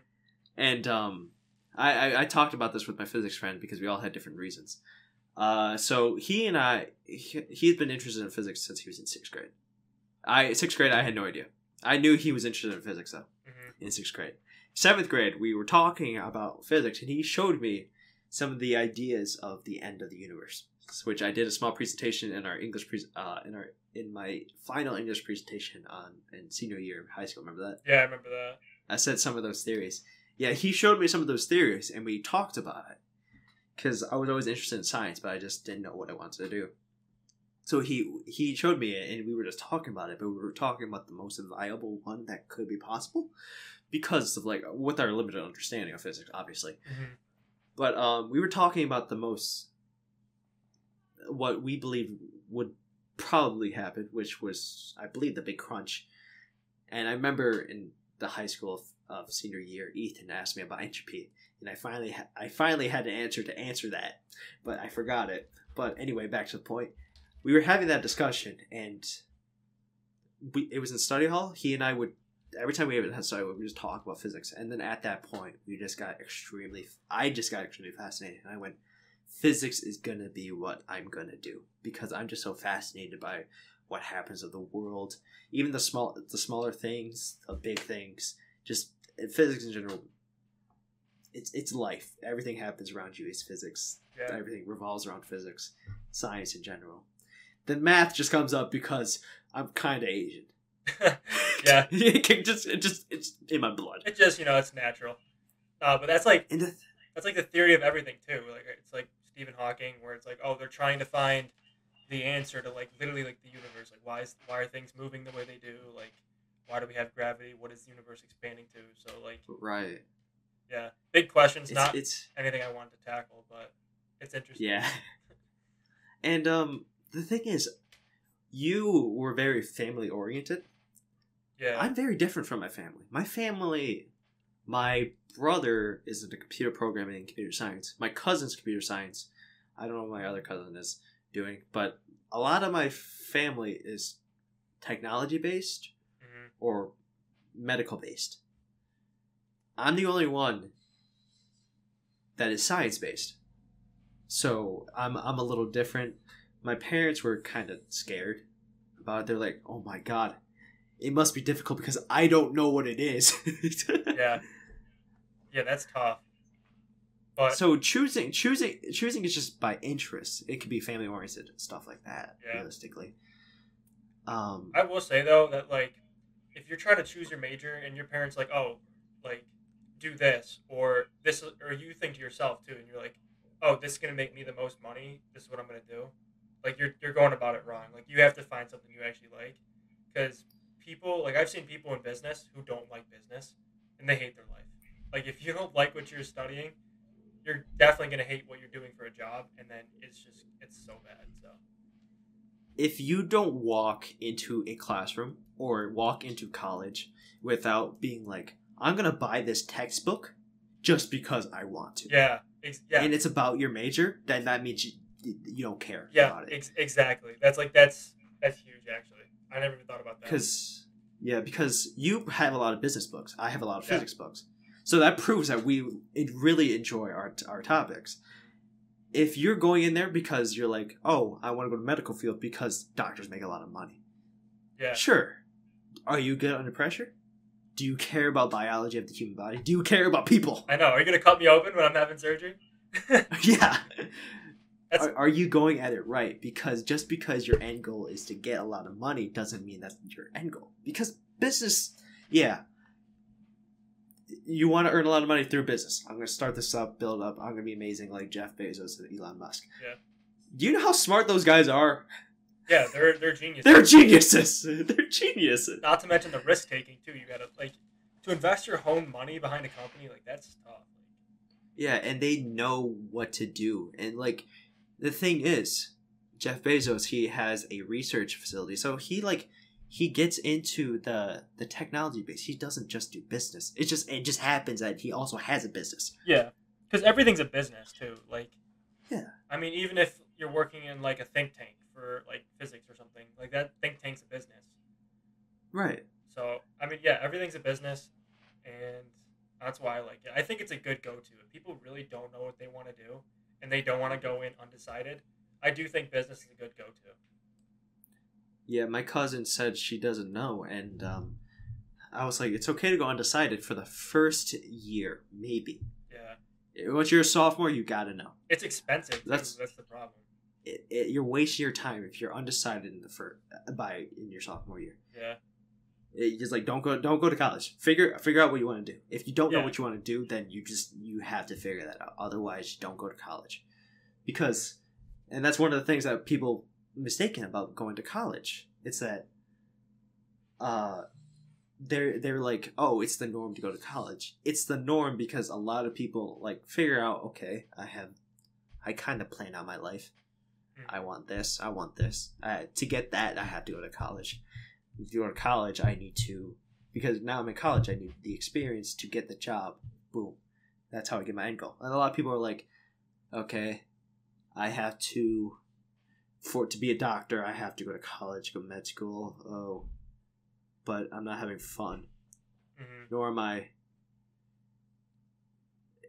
and um, I, I I talked about this with my physics friend because we all had different reasons. Uh, so he and I, he, he had been interested in physics since he was in sixth grade. I sixth grade, I had no idea. I knew he was interested in physics though Mhm. in sixth grade. Seventh grade, we were talking about physics, and he showed me some of the ideas of the end of the universe, which I did a small presentation in our English pre- uh, in our in my final English presentation on in senior year of high school. Remember that? Yeah, I remember that. I said some of those theories. Yeah, he showed me some of those theories, and we talked about it. Because I was always interested in science, but I just didn't know what I wanted to do. So he he showed me it, and we were just talking about it. But we were talking about the most viable one that could be possible, because of like with our limited understanding of physics, obviously. Mhm. But um, we were talking about the most what we believe would probably happen, which was I believe the big crunch. And I remember in the high school of, of senior year, Ethan asked me about entropy, and I finally ha- I finally had an answer to answer that, but I forgot it. But anyway, back to the point. We were having that discussion, and we it was in study hall. He and I would every time we had study hall, we just talk about physics, and then at that point, we just got extremely. I just got extremely fascinated, and I went, physics is gonna be what I'm gonna do because I'm just so fascinated by what happens of the world, even the small, the smaller things, the big things, just uh, physics in general. it's it's life. Everything happens around you. is physics. Yeah. Everything revolves around physics, science in general. The math just comes up because I'm kind of Asian. yeah. it can just it just it's in my blood. It just you know it's natural. Uh, but that's like the, that's like the theory of everything too. Like it's like Stephen Hawking, where it's like, oh, they're trying to find the answer to like literally like the universe. Like why is why are things moving the way they do? Like why do we have gravity? What is the universe expanding to? So like right. yeah, big questions. It's, not it's anything I wanted to tackle, but it's interesting. yeah. And um the thing is you were very family oriented. Yeah. I'm very different from my family. My family, my brother is into computer programming and computer science. My cousin's computer science. I don't know what my other cousin is doing, but a lot of my family is technology based Mhm. or medical based. I'm the only one that is science based. So I'm I'm a little different. My parents were kind of scared about it. They're like, "Oh my god, it must be difficult because I don't know what it is." Yeah. Yeah, that's tough. But So choosing choosing choosing is just by interest. It could be family oriented stuff like that. Yeah. Realistically, um, I will say though that like if you're trying to choose your major and your parents like oh like do this or this or you think to yourself too and you're like oh this is gonna make me the most money this is what I'm gonna do like you're you're going about it wrong like you have to find something you actually like because people like I've seen people in business who don't like business and they hate their life like if you don't like what you're studying you're definitely gonna hate what you're doing for a job and then it's just it's so bad so if you don't walk into a classroom or walk into college without being like, I'm gonna buy this textbook just because I want to, yeah ex- yeah and it's about your major, then that means you you don't care Yeah, about it. ex- exactly. That's like that's that's huge actually. I never even thought about that. Because yeah, because you have a lot of business books, I have a lot of Yeah. physics books, so that proves that we really enjoy our our topics. If you're going in there because you're like, oh, I want to go to medical field because doctors make a lot of money. yeah, Sure. Are you good under pressure? Do you care about biology of the human body? Do you care about people? I know. Are you gonna cut me open when I'm having surgery? yeah. Are, are you going at it right? Because just because your end goal is to get a lot of money doesn't mean that's your end goal. Because business, yeah. You want to earn a lot of money through business. I'm going to start this up, build up. I'm going to be amazing like Jeff Bezos and Elon Musk. Yeah. Do you know how smart those guys are? yeah. They're they're geniuses. They're geniuses. They're geniuses. Not to mention the risk taking too. You gotta like to invest your own money behind a company like that's tough. Yeah, and they know what to do. And like the thing is, Jeff Bezos, he has a research facility. So he like he gets into the the technology base. He doesn't just do business. It just it just happens that he also has a business. Yeah, because everything's a business too. Like, Yeah. I mean, even if you're working in like a think tank for like physics or something, like that think tank's a business. Right. So I mean, yeah, everything's a business, and that's why I like it. I think it's a good go-to. If people really don't know what they want to do and they don't want to go in undecided, I do think business is a good go-to. Yeah, my cousin said she doesn't know and um I was like, it's okay to go undecided for the first year, maybe. Yeah, Once you're a sophomore, you gotta know. it's expensive. That's- That's the problem. It, it, you're wasting your time if you're undecided in the first by in your sophomore year. Yeah, It just like don't go don't go to college. Figure figure out what you want to do. If you don't know what you want to do, then you just you have to figure that out. Otherwise, don't go to college. Because and that's one of the things that people mistaken about going to college. It's that uh they're they're like, "Oh, it's the norm to go to college." It's the norm because a lot of people like figure out, "Okay, I have I kind of plan out my life. Mhm. I want this, I want this. Uh, to get that, I have to go to college." If you go to college, I need to because now I'm in college. I need the experience to get the job. Boom, that's how I get my end goal. And a lot of people are like, okay, I have to for to be a doctor. I have to go to college, go to med school. Oh, but I'm not having fun, hmm nor am I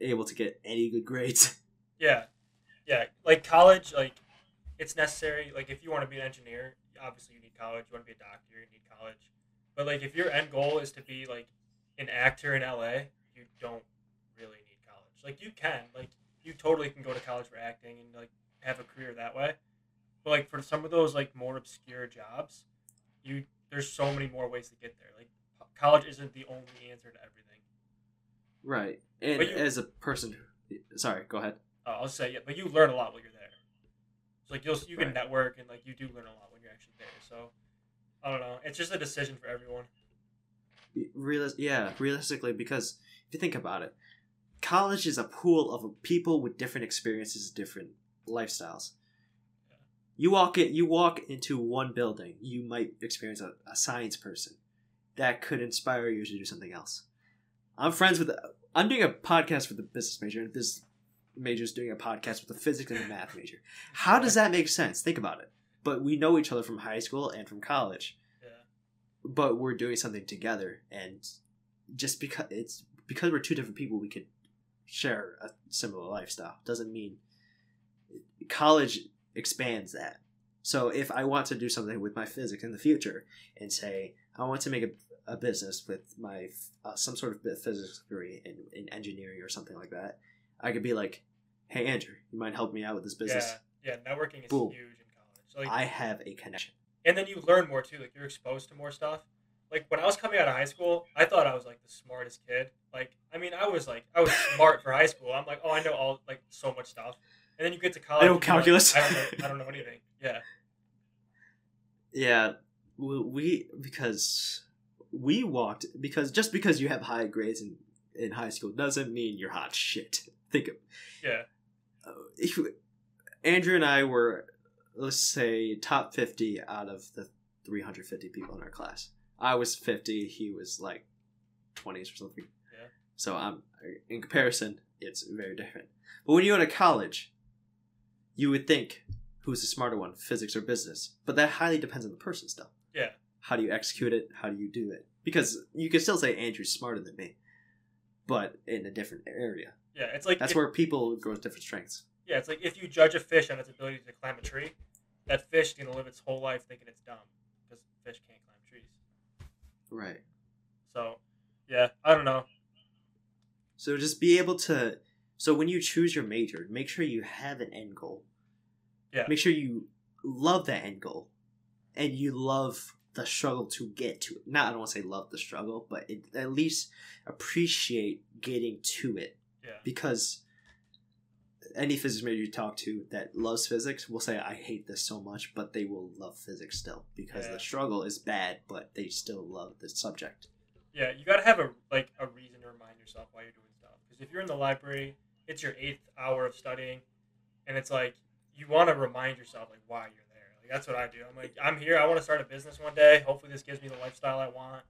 able to get any good grades. yeah, yeah. Like college, like it's necessary. Like if you want to be an engineer, obviously you need college. You want to be a doctor, you need college. But like if your end goal is to be like an actor in LA, you don't really need college. Like you can, like you totally can go to college for acting and like have a career that way. But like for some of those like more obscure jobs, you there's so many more ways to get there. Like college isn't the only answer to everything. Right. And you- as a person, sorry, go ahead. Uh, I'll say yeah, but you learn a lot while you're like you'll you can Right. network and like you do learn a lot when you're actually there. So I don't know. It's just a decision for everyone. Realis- yeah, realistically, because if you think about it, college is a pool of people with different experiences, different lifestyles. Yeah. You walk it. You walk into one building. You might experience a, a science person that could inspire you to do something else. I'm friends with. I'm doing a podcast with the business major, and this major is doing a podcast with a physics and the math major. How does that make sense? Think about it. But we know each other from high school and from college Yeah. but we're doing something together and just because it's because we're two different people we could share a similar lifestyle doesn't mean college expands that so if i want to do something with my physics in the future and say i want to make a, a business with my uh, some sort of physics degree in, in engineering or something like that i could be like hey andrew you mind helping me out with this business Yeah. Yeah. Networking is Boom. huge in college. So, like, i have a connection and then you learn more too. Like you're exposed to more stuff. Like when I was coming out of high school, I thought I was like the smartest kid. Like I mean, I was like I was smart for high school. I'm like, oh, I know all like so much stuff. And then you get to college. know and you're like. I don't know. I don't know anything. Yeah. Yeah, we, because we walked because just because you have high grades in in high school doesn't mean you're hot shit. Think of Yeah. uh, if Andrew and I were let's say top fifty out of the three hundred fifty people in our class. I was fifty. He was like twenties or something. Yeah. So I'm in comparison, it's very different. But when you go to college, you would think who's the smarter one, physics or business. But that highly depends on the person still. Yeah. How do you execute it? How do you do it? Because you can still say Andrew's smarter than me, but in a different area. Yeah. It's like That's if- where people grow with different strengths. Yeah, it's like if you judge a fish on its ability to climb a tree, that fish is gonna live its whole life thinking it's dumb because fish can't climb trees. Right. So, yeah, I don't know. So just be able to. So when you choose your major, make sure you have an end goal. Yeah. Make sure you love that end goal, and you love the struggle to get to it. Not I don't want to say love the struggle, but it, at least appreciate getting to it Yeah, because any physics major you talk to that loves physics will say I hate this so much, but they will love physics still because Yeah. the struggle is bad, but they still love the subject. yeah, you gotta have a like a reason to remind yourself why you're doing stuff. Because if you're in the library, it's your eighth hour of studying, and it's like you want to remind yourself like why you're there. Like that's what I do. I'm like I'm here. I want to start a business one day. Hopefully, this gives me the lifestyle I want.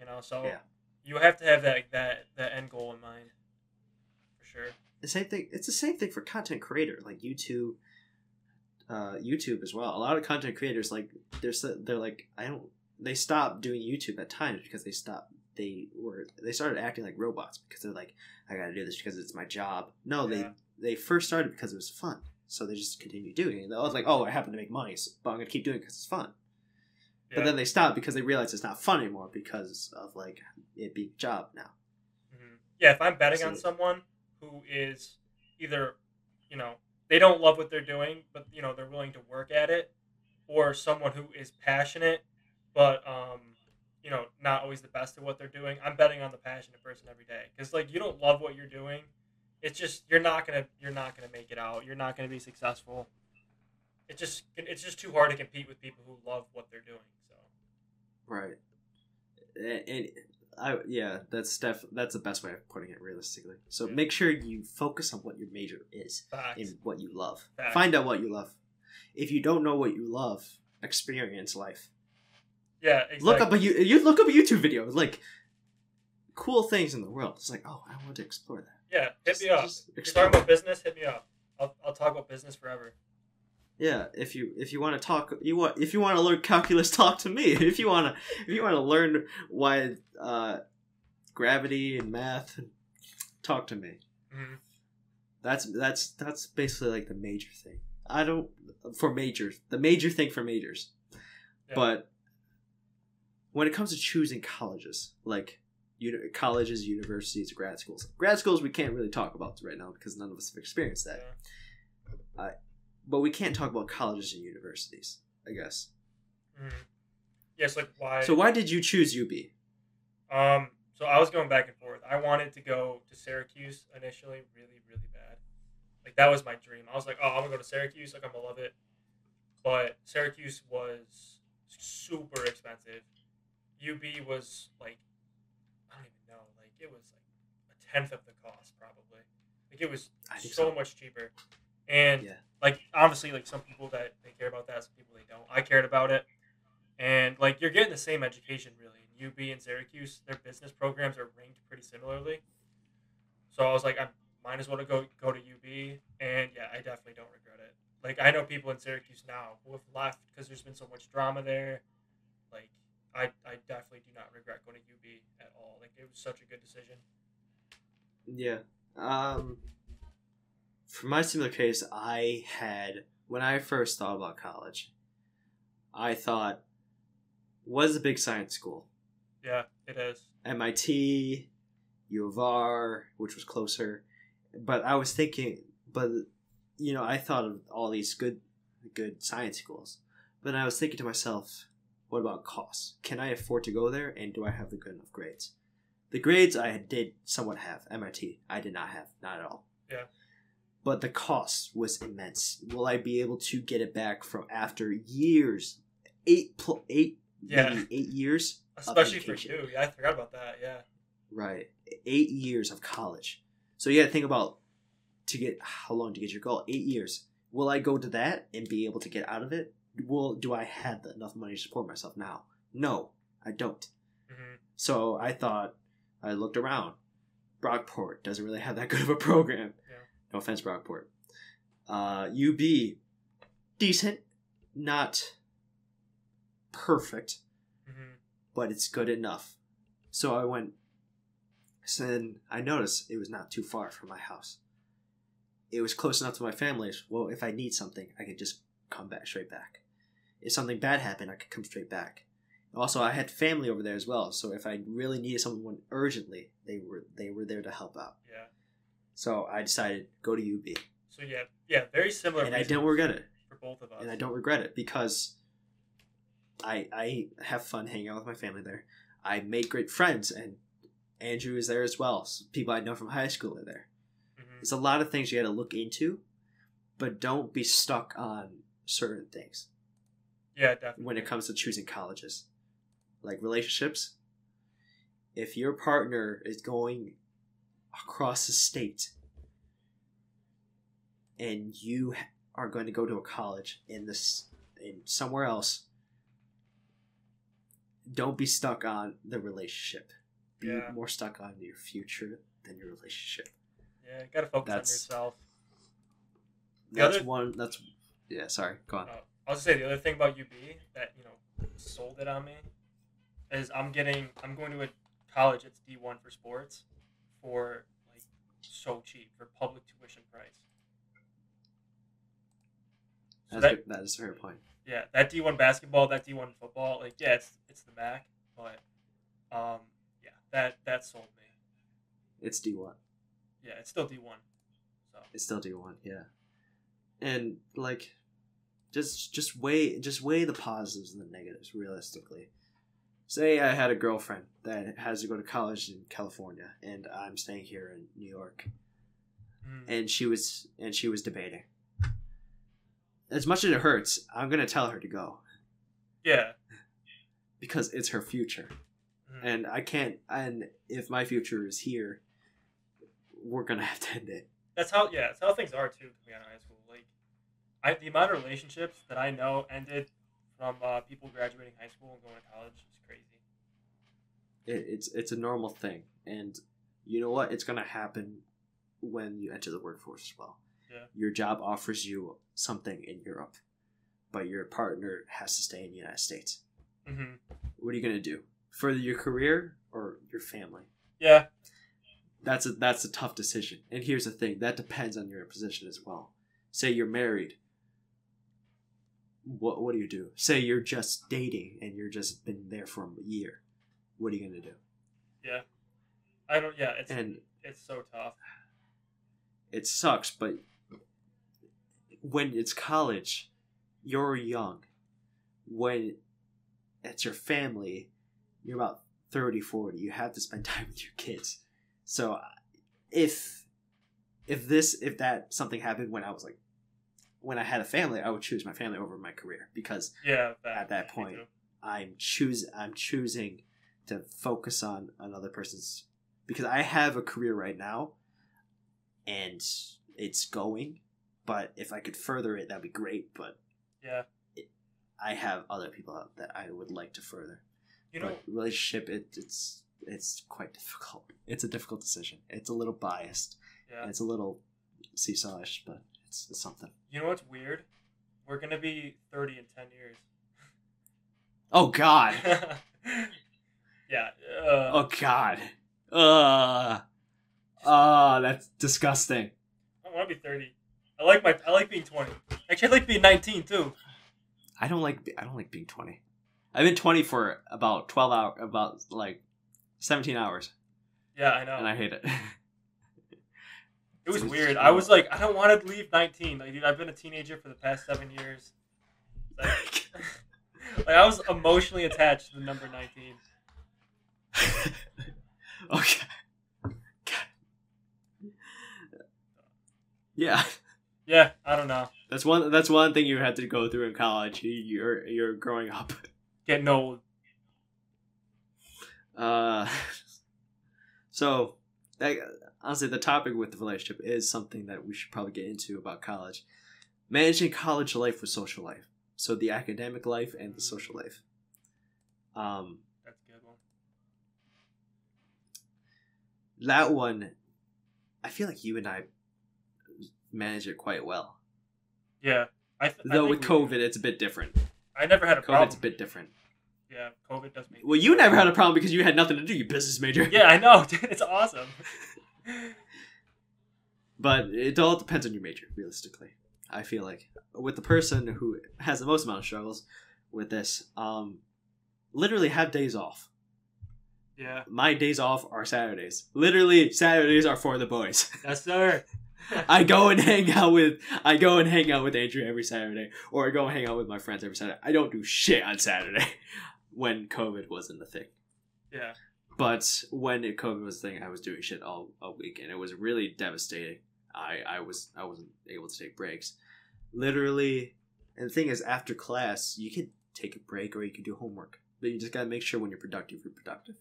You know, so Yeah. you have to have that that that end goal in mind. For sure. the same thing it's the same thing for content creator like youtube uh youtube as well a lot of content creators like they're they're like i don't they stopped doing youtube at times because they stopped they were they started acting like robots because they're like i gotta do this because it's my job no Yeah. they they first started because it was fun so they just continue doing it and was like oh i happen to make money so, but i'm gonna keep doing it because it's fun Yeah. but then they stop because they realize it's not fun anymore because of like it being job now Mhm. Yeah, if I'm betting on someone who is either, you know, they don't love what they're doing, but you know they're willing to work at it, or someone who is passionate, but um, you know, not always the best at what they're doing. I'm betting on the passionate person every day because like you don't love what you're doing, it's just you're not gonna you're not gonna make it out. You're not gonna be successful. It's just it's just too hard to compete with people who love what they're doing. So Right. And, and I yeah, that's def that's the best way of putting it realistically. So Yeah. make sure you focus on what your major is facts. and what you love. Facts. Find out what you love. If you don't know what you love, experience life. yeah, exactly. Look up a you you look up a YouTube video like cool things in the world. It's like, oh, I want to explore that. Yeah, hit Just- me up. If you're talking about business, hit me up. I'll, I'll talk about business forever. Yeah, if you if you want to talk, you want if you want to learn calculus, talk to me. If you want to if you want to learn why uh, gravity and math, talk to me. hmm That's that's that's basically like the major thing. I don't for majors, the major thing for majors. Yeah. But when it comes to choosing colleges, like uni- colleges, universities, grad schools. Grad schools we can't really talk about right now because none of us have experienced that. Yeah. But we can't talk about colleges and universities, I guess. Mhm. Yes, like why? So why did you choose UB? Um, so I was going back and forth. I wanted to go to Syracuse initially, really, really bad. Like that was my dream. I was like, oh, I'm gonna go to Syracuse. Like I'm gonna love it. But Syracuse was super expensive. UB was like, I don't even know. Like it was like a tenth of the cost, probably. Like it was so, so. much cheaper. And Yeah. like obviously, like some people that they care about that, some people they don't. I cared about it, and like you're getting the same education really. In UB and Syracuse, their business programs are ranked pretty similarly. So I was like, I might as well go go to UB, and yeah, I definitely don't regret it. Like I know people in Syracuse now who have left because there's been so much drama there. Like I, I definitely do not regret going to UB at all. Like it was such a good decision. Yeah. Um for my similar case, I had when I first thought about college, I thought was a big science school. Yeah, it is. MIT, U of R, which was closer. But I was thinking, but you know, I thought of all these good, good science schools. But I was thinking to myself, what about costs? Can I afford to go there, and do I have the good enough grades? The grades I did somewhat have. MIT, I did not have, not at all. Yeah. But the cost was immense. Will I be able to get it back from after years, eight, pl- eight, Yeah. maybe eight years Especially for you. Yeah, I forgot about that. Yeah. Right. Eight years of college. So you got to think about to get how long to get your goal. Eight years. Will I go to that and be able to get out of it? Will do I have enough money to support myself now? No, I don't. hmm So I thought I looked around. Brockport doesn't really have that good of a program. Yeah. No offense, Brockport. Uh, UB, decent, not perfect hmm but it's good enough. So I went. Then I noticed it was not too far from my house. It was close enough to my family's. Well, if I need something, I could just come back straight back. If something bad happened, I could come straight back. Also, I had family over there as well, so if I really needed someone urgently, they were they were there to help out. Yeah. So I decided go to UB, So yeah, yeah, very similar. and I don't regret it. for both of us. and I don't regret it because I I have fun hanging out with my family there. I made great friends, and Andrew is there as well. So people I know from high school are there. Mhm. There's a lot of things you got to look into, but don't be stuck on certain things Yeah, definitely. when it comes to choosing colleges, like relationships. If your partner is going across the state and you are going to go to a college in this in somewhere else, don't be stuck on the relationship. Be Yeah. more stuck on your future than your relationship. Yeah, you gotta focus That's- on yourself. The That's other- one. That's yeah. Sorry, go on. Uh, I was gonna say the other thing about UB that you know sold it on me is I'm getting I'm going to a college that's D one for sports for like so cheap for public tuition price. So That's that, that is a fair point. yeah, that D one basketball, that D one football, like yeah, it's it's the MAC, but um yeah, that that sold me. It's D one. Yeah, it's still D one. So It's still D one, yeah. And like, just just weigh just weigh the positives and the negatives realistically. Say I had a girlfriend that has to go to college in California, and I'm staying here in New York, mm, and she was and she was debating. As much as it hurts, I'm gonna tell her to go yeah. because it's her future, mhm. and I can't. And if my future is here, we're gonna have to end it. That's how yeah, that's how things are too coming out of high school. I the amount of relationships that I know ended from uh, people graduating high school and going to college is crazy. it, it's it's a normal thing. And you know what? It's going to happen when you enter the workforce as well. Yeah. your job offers you something in europe but your partner has to stay in the united states. Mm-hmm. what are you going to do? Further your career or your family? Yeah, that's a that's a tough decision. And here's the thing that depends on your position as well. Say you're married what what do you do say you're just dating and you're just been there for a year what are you going to do Yeah, I don't. Yeah, it's and it's so tough. it sucks, but when it's college, you're young. When it's your family, you're about 30, 40. You have to spend time with your kids. So if if this if that something happened when I was like when I had a family, I would choose my family over my career because Yeah. At that point. I'm choose I'm choosing to focus on another person's because I have a career right now and it's going, but if I could further it that'd be great, but Yeah. I have other people out that I would like to further. You know. but relationship it, it's it's quite difficult. It's a difficult decision. It's a little biased. Yeah. It's a little seesawish, but it's, it's something. You know what's weird? We're gonna be thirty in ten years. Oh god. yeah. Uh, Oh god. Uh uh that's disgusting. I want to be thirty. I like my. I like being twenty. Actually, I like being nineteen too. I don't like I don't like being 20. I've been 20 for about 12 hours about like 17 hours Yeah, I know. and I hate it. it was weird. I was like, I don't want to leave nineteen. Like, dude, I've been a teenager for the past seven years. Like, like I was emotionally attached to the number nineteen. okay. Yeah, Yeah, I don't know. that's one. That's one thing you had to go through in college. You- You're you're growing up. Getting old. Uh, so, that, honestly, the topic with the relationship is something that we should probably get into about college. Managing college life with social life. So the academic life and the social life. Um, That's a good one. that one, I feel like you and I manage it quite well. Yeah. I th- Though think with we- COVID, it's a bit different. I never had a COVID's problem. a bit different. Yeah, COVID does make. Well, you never had a problem because you had nothing to do. You business major. Yeah, I know. Dude, it's awesome. But it all depends on your major, realistically. I feel like with the person who has the most amount of struggles with this, um, literally have days off. yeah. My days off are Saturdays. Literally, Saturdays are for the boys. Yes, sir. I go and hang out with I go and hang out with Andrew every Saturday, or I go and hang out with my friends every Saturday. I don't do shit on Saturday when COVID wasn't a thing. Yeah. But when it, COVID was a thing, I was doing shit all, all week, and it was really devastating. I, I was I wasn't able to take breaks. Literally, and the thing is, after class, you could take a break or you could do homework, but you just gotta make sure when you're productive, you're productive.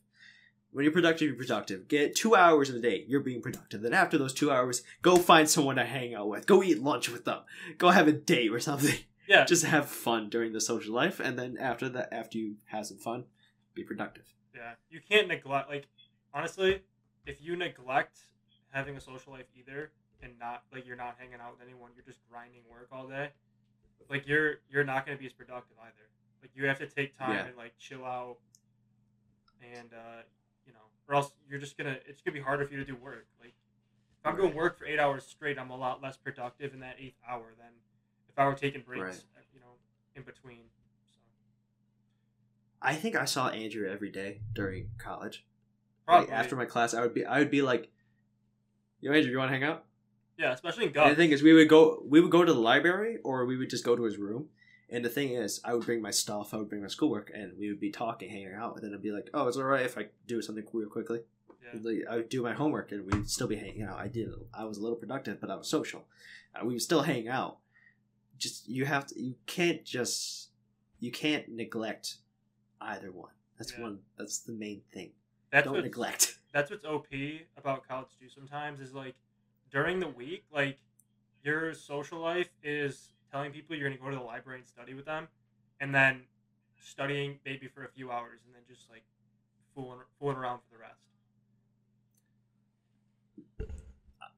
When you're productive, you're productive. Get two hours in a day, you're being productive. Then after those two hours, go find someone to hang out with. Go eat lunch with them. Go have a date or something. Yeah. Just have fun during the social life, and then after that, after you have some fun, be productive. Yeah, you can't neglect. Like, honestly, if you neglect having a social life either, and not like you're not hanging out with anyone, you're just grinding work all day. Like you're you're not going to be as productive either. Like you have to take time Yeah. and like chill out, and uh, you know, or else you're just gonna it's gonna be harder for you to do work. Like if I'm doing Right. work for eight hours straight, I'm a lot less productive in that eighth hour than if I were taking breaks, Right. uh, you know, in between. So I think I saw Andrew every day during college. probably Like, after my class, I would be I would be like, "Yo, Andrew, you want to hang out?" yeah, especially in Gov. the thing is, we would go we would go to the library, or we would just go to his room. And the thing is, I would bring my stuff, I would bring my schoolwork, and we would be talking, hanging out. And then I'd be like, "Oh, it's all right if I do something real quickly." yeah. I would do my homework, and we'd still be hanging out. I did. I was a little productive, but I was social. Uh, we would still hang out. Just you have to. You can't just. You can't neglect either one. That's Yeah. one. That's the main thing. That's Don't neglect. that's what's OP about college too. Sometimes is like during the week, like your social life is telling people you're gonna go to the library and study with them, and then studying maybe for a few hours, and then just like fooling fooling around for the rest.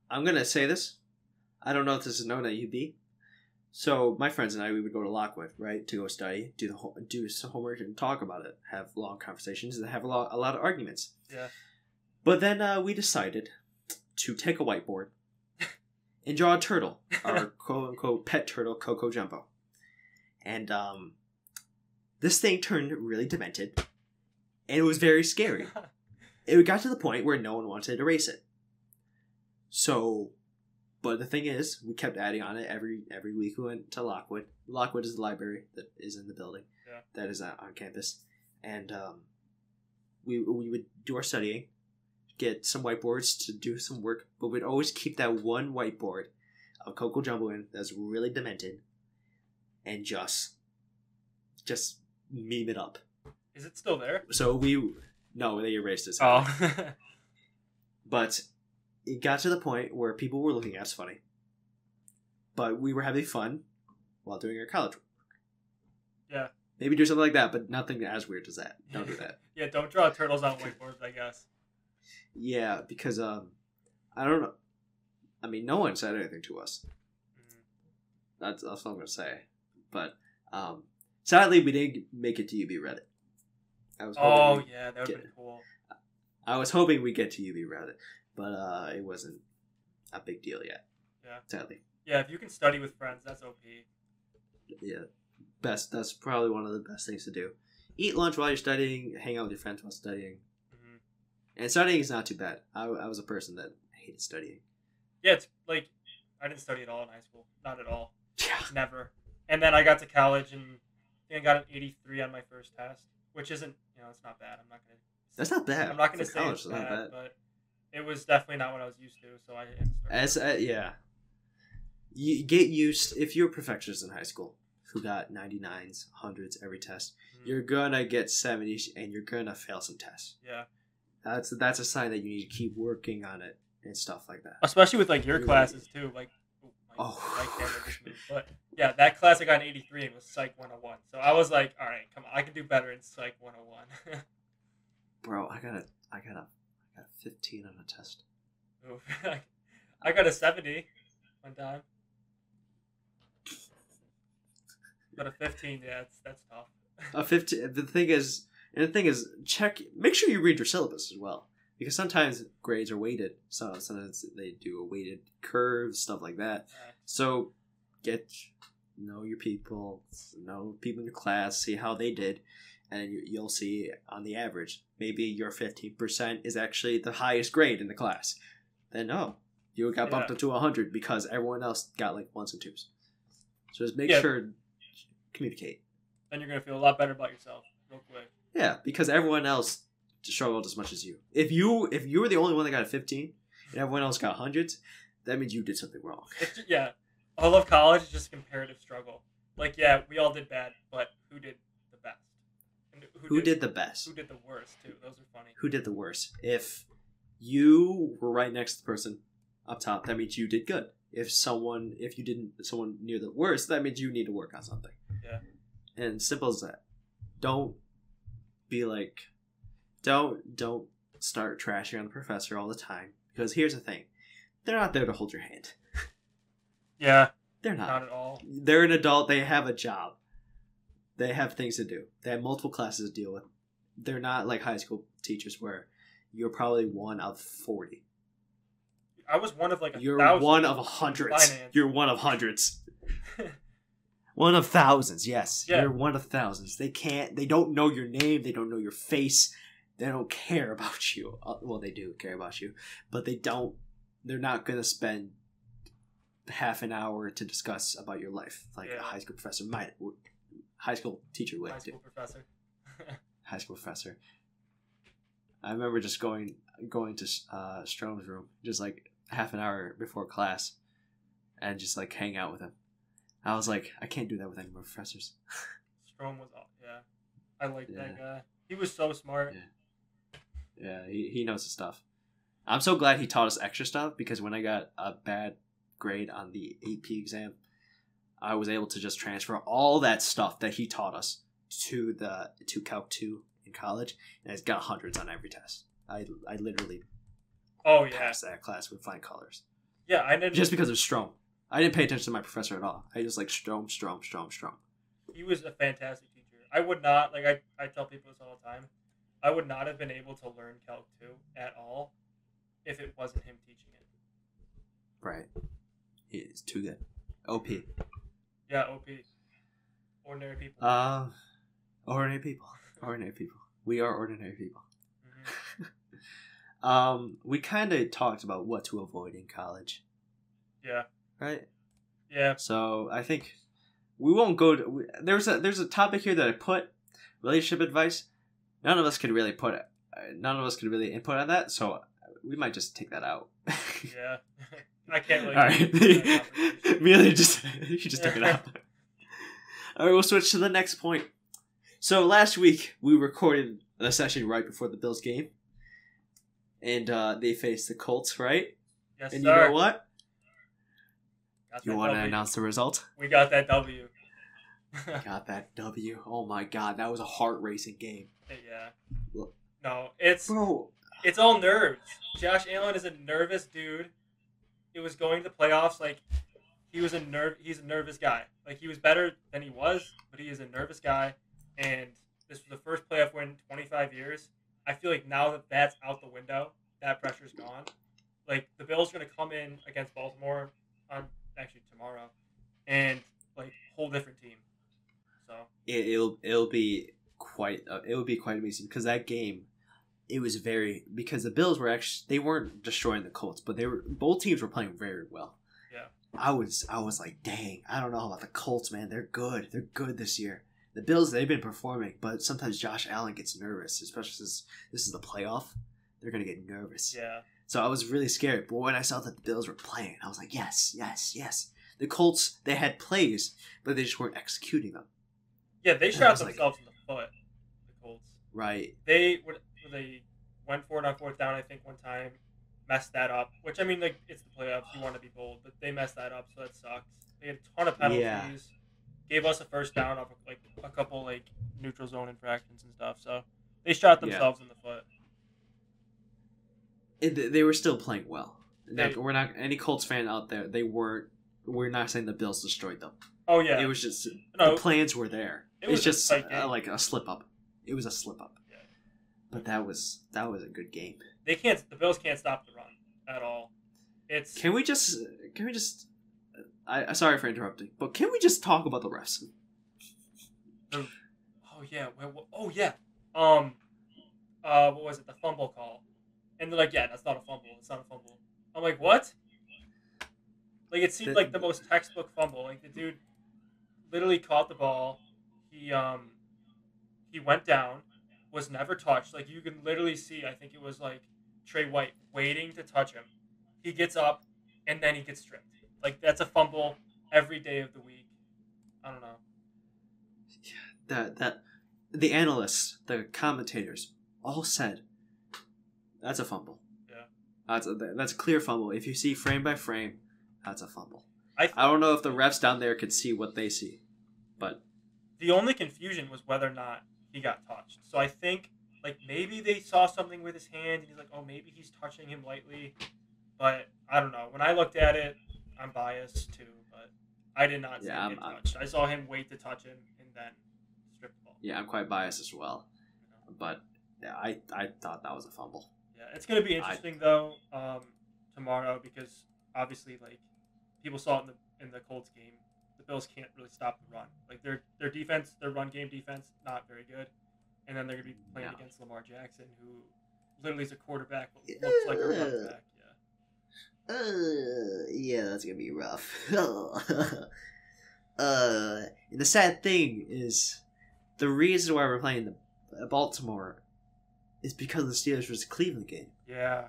I'm gonna say this. I don't know if this is known at UB. So my friends and I, we would go to Lockwood, right, to go study, do the do some homework, and talk about it, have long conversations, and have a lot, a lot of arguments. Yeah. But then uh, we decided to take a whiteboard and draw a turtle, our quote unquote pet turtle, Coco Jumbo, and um, this thing turned really demented, and it was very scary. it got to the point where no one wanted to erase it. So, but the thing is, we kept adding on it every every week. We went to Lockwood. Lockwood is the library that is in the building Yeah. that is uh, on campus, and um, we we would do our studying, get some whiteboards to do some work, but we'd always keep that one whiteboard of Coco Jumbo in that's really demented, and just just meme it up. Is it still there? So we no, they erased it. Oh. But it got to the point where people were looking at us funny. But we were having fun while doing our college work. Yeah. Maybe do something like that, but nothing as weird as that. Don't do that. yeah, don't draw turtles on whiteboards, I guess. Yeah, because um I don't know. I mean, no one said anything to us. Mhm. That's, that's all I'm gonna say. But um sadly, we didn't make it to UB Reddit. I was Oh yeah, that would get- be cool. I was hoping we get to UB Reddit, but uh, it wasn't a big deal yet. Yeah. Sadly. Yeah, if you can study with friends, that's OP. yeah best that's probably one of the best things to do eat lunch while you're studying hang out with your friends while studying hmm and studying is not too bad i, I was a person that hated studying Yeah, it's like I didn't study at all in high school, not at all, yeah never. And then I got to college and I got an 83 on my first test, which isn't, you know, it's not bad. I'm not gonna. that's not bad I'm not gonna For say college, it's not bad, but it was definitely not what I was used to. So I as uh, yeah you get used if you're a perfectionist in high school who got 99s hundreds every test Mhm. you're gonna get 70s and you're gonna fail some tests yeah, that's that's a sign that you need to keep working on it and stuff like that especially with like your Really? classes too. Like, oh, my, Oh. my moved. But yeah, that class I got an 83 and was Psych 101. So I was like, all right, come on, I can do better in Psych 101. bro i got a i got a i got a 15 on a test Oof. I got a 70 one time. But a 15, yeah, that's, that's tough. a 15 the thing is and the thing is check make sure you read your syllabus as well because sometimes grades are weighted so sometimes they do a weighted curve stuff like that Uh, so get know your people know people in your class see how they did and you, you'll see on the average maybe your 15% is actually the highest grade in the class then no you got bumped Yeah. up to 100 because everyone else got like ones and twos so just make Yeah. sure communicate then you're going to feel a lot better about yourself real quick. yeah, because everyone else struggled as much as you. If you if you were the only one that got a 15 and everyone else got hundreds, that means you did something wrong. It's ju- yeah, all of college is just a comparative struggle. Like, yeah, we all did bad, but who did? Who did the best? Who did the worst, too? Those are funny. Who did the worst? If you were right next to the person up top, that means you did good. If someone if you didn't someone near the worst, that means you need to work on something. Yeah. And simple as that. Don't be like don't don't start trashing on the professor all the time. Because here's the thing. They're not there to hold your hand. Yeah, They're not. not at all. They're an adult. They have a job. They have things to do. They have multiple classes to deal with. They're not like high school teachers where you're probably one of 40. I was one of like a You're one of hundreds. finance. You're one of hundreds. one of thousands, yes. Yeah. You're one of thousands. They can't, they don't know your name. They don't know your face. They don't care about you. Uh, Well, they do care about you, but they don't, they're not going to spend half an hour to discuss about your life like a high school professor might, high school teacher would high do. school professor. High school professor. I remember just going going to uh, Strom's room just like half an hour before class, and just like hang out with him. I was like, I can't do that with any more professors. Strom was yeah. I like Yeah. that guy. He was so smart. Yeah. Yeah, he, he knows his stuff. I'm so glad he taught us extra stuff because when I got a bad grade on the AP exam, I was able to just transfer all that stuff that he taught us to the to Calc 2 in college, and it's got hundreds on every test. I, I literally Oh yeah, passed that class with flying colors yeah. I didn't. just because of Strom. I didn't pay attention to my professor at all. I just like Strom, Strom, Strom, Strom. he was a fantastic teacher. I would not like I, I tell people this all the time. I would not have been able to learn Calc 2 at all if it wasn't him teaching it. Right. He is too good. OP. Yeah, OP. Ordinary people. Uh, ordinary people. Ordinary people. We are ordinary people. Mhm. Um, we kind of talked about what to avoid in college, Yeah. right? Yeah. So I think we won't go to. we- There's a there's a topic here that I put relationship advice. None of us could really put it. uh, None of us could really input on that, so we might just take that out. Yeah. I can't really. All right, get into that conversation. Amelia just you just took it out. All right, we'll switch to the next point. So last week we recorded a session right before the Bills game, and uh, they faced the Colts, right? Yes, and sir. you know what? Got You want to announce the result? We got that W. Got that W. Oh my god, that was a heart racing game, yeah. No, it's bro. it's all nerves. Josh Allen is a nervous dude. It was going to the playoffs like he was a nerve. He's a nervous guy. Like he was better than he was, but he is a nervous guy. And this was the first playoff win in 25 years. I feel like now that that's out the window, that pressure's gone. Like the Bills are going to come in against Baltimore on actually tomorrow, and like a whole different team. So it, it'll it'll be quite uh, it will be quite amazing because that game it was very because the Bills were actually they weren't destroying the Colts but they were both teams were playing very well. Yeah. I was I was like, dang, I don't know about the Colts, man. They're good. They're good this year. The Bills they've been performing, but sometimes Josh Allen gets nervous, especially since this is the playoff. They're gonna get nervous. yeah, So I was really scared. But when I saw that the Bills were playing, I was like, yes, yes, yes. The Colts they had plays, but they just weren't executing them. yeah, they shot was like- themselves in the foot. The Colts. Right. they would they went for it on fourth down. I think one time messed that up. Which I mean, like it's the playoffs. You want to be bold, but they messed that up, so that sucks. They had a ton of penalties. Yeah. Gave us a first down off of, like a couple like neutral zone infractions and stuff. So they shot Yeah. themselves in the foot. it, they were still playing well. Like, They- we're not any Colts fan out there. They weren't. We're not saying the Bills destroyed them. Oh yeah, It was just no, the plans were there. it was a just tight uh, like a slip up. It was a slip up. But that was that was a good game. they can't. The Bills can't stop the run at all. It's Can we just can we just? I I- sorry for interrupting, but can we just talk about the refs? Oh yeah. Oh yeah. Um. Uh. What was it? The fumble call. And they're like, "Yeah, that's not a fumble. It's not a fumble." I'm like, "What?" Like it seemed The- like the most textbook fumble. Like the dude literally caught the ball. He um. He went down, was never touched. Like you can literally see. I think it was like Tre White waiting to touch him. He gets up, and then he gets stripped. Like that's a fumble every day of the week. I don't know. That that the analysts, the commentators, all said that's a fumble. Yeah. That's a, that's a clear fumble. If you see frame by frame, that's a fumble. I I don't know if the refs down there could see what they see, but The only confusion was whether or not he got touched. So I think like maybe they saw something with his hand and he's like, oh maybe he's touching him lightly. But I don't know. When I looked at it, I'm biased too, but I did not see Yeah, him I'm- get I'm- touched. I saw him wait to touch him and then strip the ball. yeah, I'm quite biased as well. But yeah, I I thought that was a fumble. Yeah, it's gonna be I- interesting though um, tomorrow because obviously like people saw it in the in the Colts game. The Bills can't really stop the run. Like their their defense, their run game defense, not very good. And then they're gonna be playing No. against Lamar Jackson, who literally is a quarterback but looks like a running Yeah. back. Yeah. Uh, yeah, that's gonna be rough. uh, and the sad thing is, the reason why we're playing the uh, Baltimore is because the Steelers was a Cleveland game. Yeah,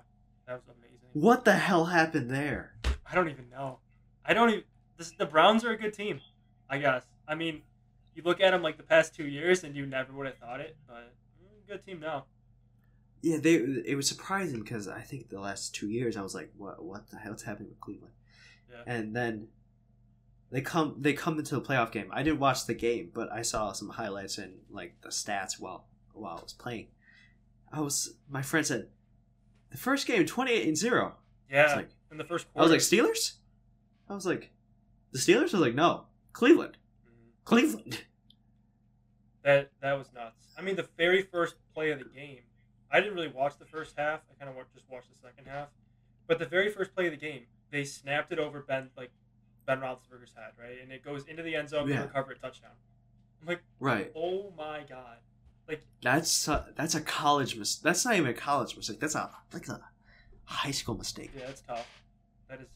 that was amazing. What the hell happened there? I don't even know. I don't even. This, the Browns are a good team, I guess. I mean, you look at them like the past two years, and you never would have thought it, but good team now. Yeah, they. It was surprising because I think the last two years I was like, "What? What the hell's happening with Cleveland?" Yeah. And then they come. They come into the playoff game. I didn't watch the game, but I saw some highlights and like the stats while while I was playing. I was. My friend said, "The first game, twenty eight and zero. Yeah, like, in the first Quarter. I was like Steelers. I was like, the Steelers. Was like, no, Cleveland. Mhm. Cleveland. That that was nuts. I mean, the very first play of the game, I didn't really watch the first half. I kind of just watched the second half. But the very first play of the game, they snapped it over Ben like Ben Roethlisberger's head, right, and it goes into the end zone. Yeah. They recover a touchdown. I'm like, Right. oh my god, Like That's a, that's a college mis- That's not even a college mistake. That's a like a high school mistake. Yeah, that's tough. That is.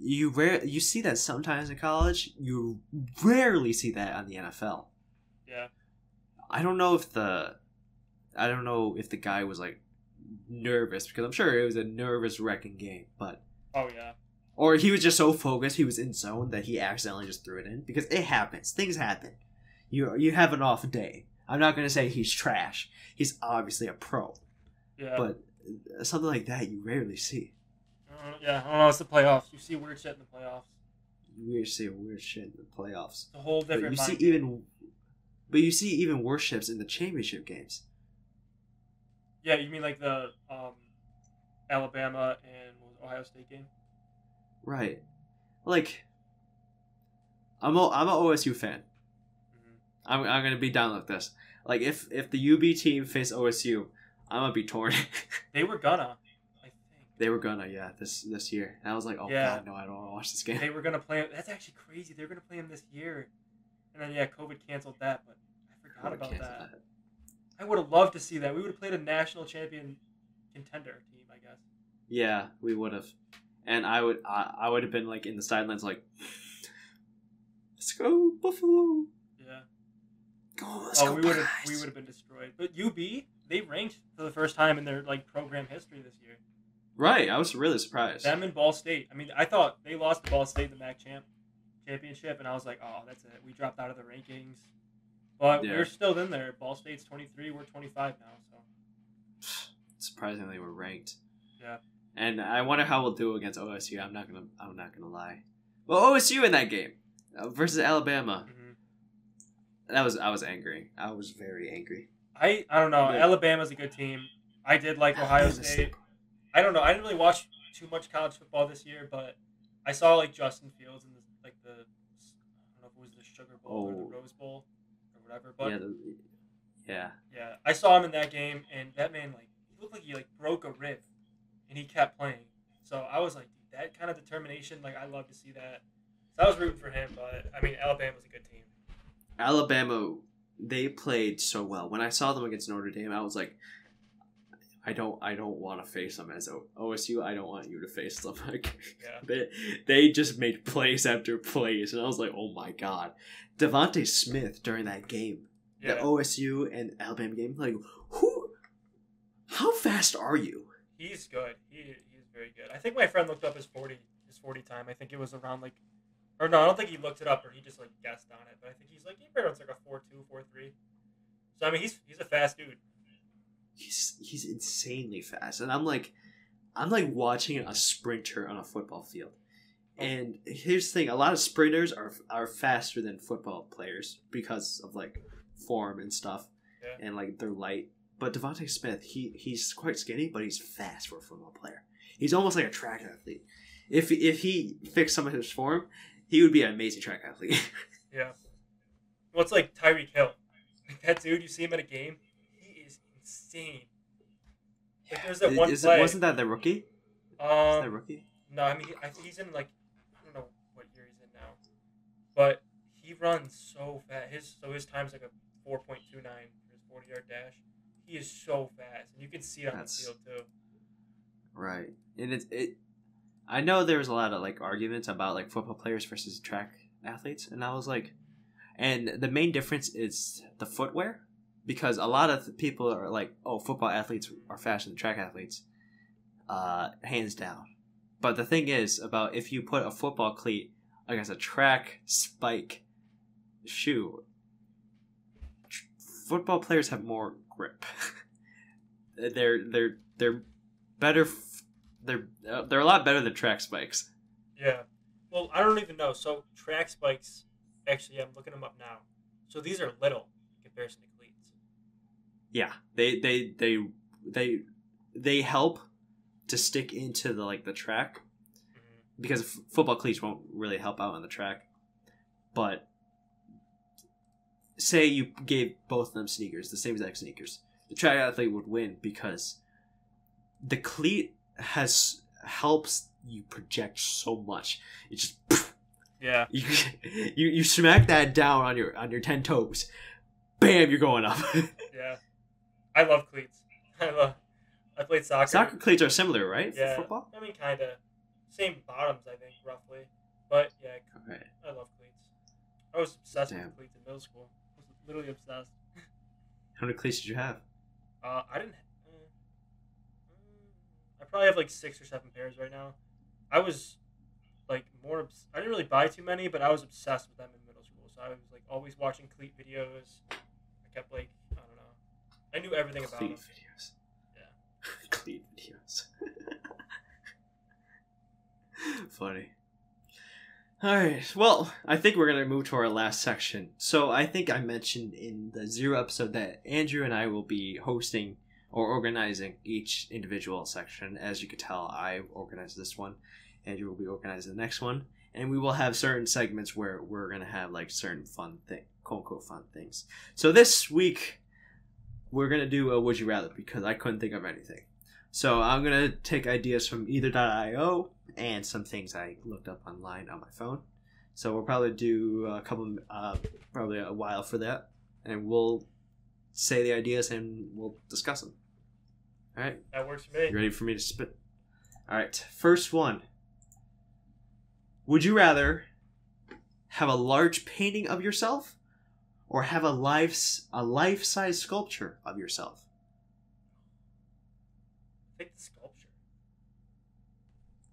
You rare you see that sometimes in college. You rarely see that on the NFL. Yeah. I don't know if the I don't know if the guy was like nervous because I'm sure it was a nervous wrecking game, but Oh yeah. or he was just so focused he was in zone that he accidentally just threw it in because it happens. Things happen. You you have an off day. I'm not gonna say he's trash. He's obviously a pro, Yeah. but something like that you rarely see. Yeah, I don't know. It's the playoffs. You see weird shit in the playoffs. You see weird shit in the playoffs. It's a whole But different. you see game. even, but you see even worse shifts in the championship games. Yeah, you mean like the um, Alabama and what was it, Ohio State game? Right. Like, I'm a, I'm a OSU fan. hmm I'm, I'm gonna be down with this. Like, if if the UB team faced OSU, I'm gonna be torn. They were gonna. They were gonna, yeah, this this year. And I was like, oh Yeah. god, no, I don't want to watch this game. They were gonna play. That's actually crazy. They were gonna play him this year, and then yeah, COVID canceled that. But I forgot about Cancel that. I would have loved to see that. We would have played a national champion contender team, I guess. Yeah, we would have, and I would I, I would have been like in the sidelines, like, let's go Buffalo. Yeah. Go, let's oh, go we would have we would have been destroyed. But UB, they ranked for the first time in their like program history this year. Right, I was really surprised. Them and Ball State. I mean, I thought they lost to Ball State in the MAC champ championship, and I was like, oh, that's it. We dropped out of the rankings. But Yeah. we're still in there. Ball State's 23. We're 25 now. So Surprisingly, we're ranked. Yeah. And I wonder how we'll do against OSU. I'm not gonna I'm not gonna lie. Well, OSU in that game uh, versus Alabama. mhm. That was I was angry. I was very angry. I I don't know. Yeah. Alabama's a good team. I did like Ohio State. I don't know. I didn't really watch too much college football this year, but I saw like Justin Fields in the like the I don't know if it was the Sugar Bowl or Oh. the Rose Bowl or whatever. But yeah, the, yeah. Yeah, I saw him in that game, and that man like he looked like he like broke a rib, and he kept playing. So I was like, that kind of determination, like I love to see that. So I was rooting for him, but I mean, Alabama was a good team. Alabama, they played so well. When I saw them against Notre Dame, I was like, I don't, I don't want to face them as OSU. I don't want you to face them. Like, Yeah. they, they just made plays after plays, and I was like, oh my god, DeVonta Smith during that game, the OSU and Alabama game, like, who, how fast are you? he's good. He he's very good. I think my friend looked up his forty his forty time. I think it was around like, or no, I don't think he looked it up, or he just like guessed on it. But I think he's like he runs like a four two four three. So I mean, he's he's a fast dude. He's he's insanely fast, and I'm like, I'm like watching a sprinter on a football field. And here's the thing: a lot of sprinters are are faster than football players because of like form and stuff, Yeah. and like they're light. But DeVonta Smith, he he's quite skinny, but he's fast for a football player. He's almost like a track athlete. If if he fixed some of his form, he would be an amazing track athlete. Yeah. What's like Tyreek Hill? Like that dude, you see him at a game, insane. Like there's that one Is play. it, wasn't that the rookie? Is that um, rookie? no, I mean I think he's in like I don't know what year he's in now, but he runs so fast. His so his time's like a four point two nine for his forty yard dash. He is so fast, and you can see it on That's- the field too. Right. And it's it I know there was a lot of like arguments about like football players versus track athletes and I was like and the main difference is the footwear because a lot of people are like oh football athletes are faster than track athletes uh hands down. But the thing is about if you put a football cleat against a track spike shoe tr- football players have more grip. they're they're they're better. F- they're uh, they're a lot better than track spikes. Yeah. Well, I don't even know. So track spikes, actually, I'm looking them up now. So these are little in comparison to. Yeah, they they they they they help to stick into the like the track because f- football cleats won't really help out on the track. But say you gave both of them sneakers, the same exact sneakers, the track athlete would win because the cleat has helps you project so much. It just Yeah. you, you you smack that down on your on your ten toes, bam, you're going up. Yeah, I love cleats. I love. I played soccer. Soccer cleats are similar, right? Yeah. For football. I mean, kind of same bottoms, I think, roughly. But yeah, Right. I love cleats. I was obsessed Damn. with cleats in middle school. I was literally obsessed. How many cleats did you have? Uh, I didn't. Uh, I probably have like six or seven pairs right now. I was like more. Obs- I didn't really buy too many, but I was obsessed with them in middle school. So I was like always watching cleat videos. I kept like I don't know. I knew everything about Cleat videos. Yeah. Cleat videos. Funny. All right. Well, I think we're gonna move to our last section. So I think I mentioned in the zero episode that Andrew and I will be hosting or organizing each individual section. As you could tell, I organized this one. Andrew will be organizing the next one, and we will have certain segments where we're gonna have like certain fun thing, quote unquote fun things. So this week we're gonna do a would you rather because I couldn't think of anything. So I'm gonna take ideas from either.io and some things I looked up online on my phone. So we'll probably do a couple, uh, probably a while for that, and we'll say the ideas and we'll discuss them. All right, That works for me. you ready for me to spit? All right, first one. Would you rather have a large painting of yourself, or have a life a life size sculpture of yourself? I think the sculpture.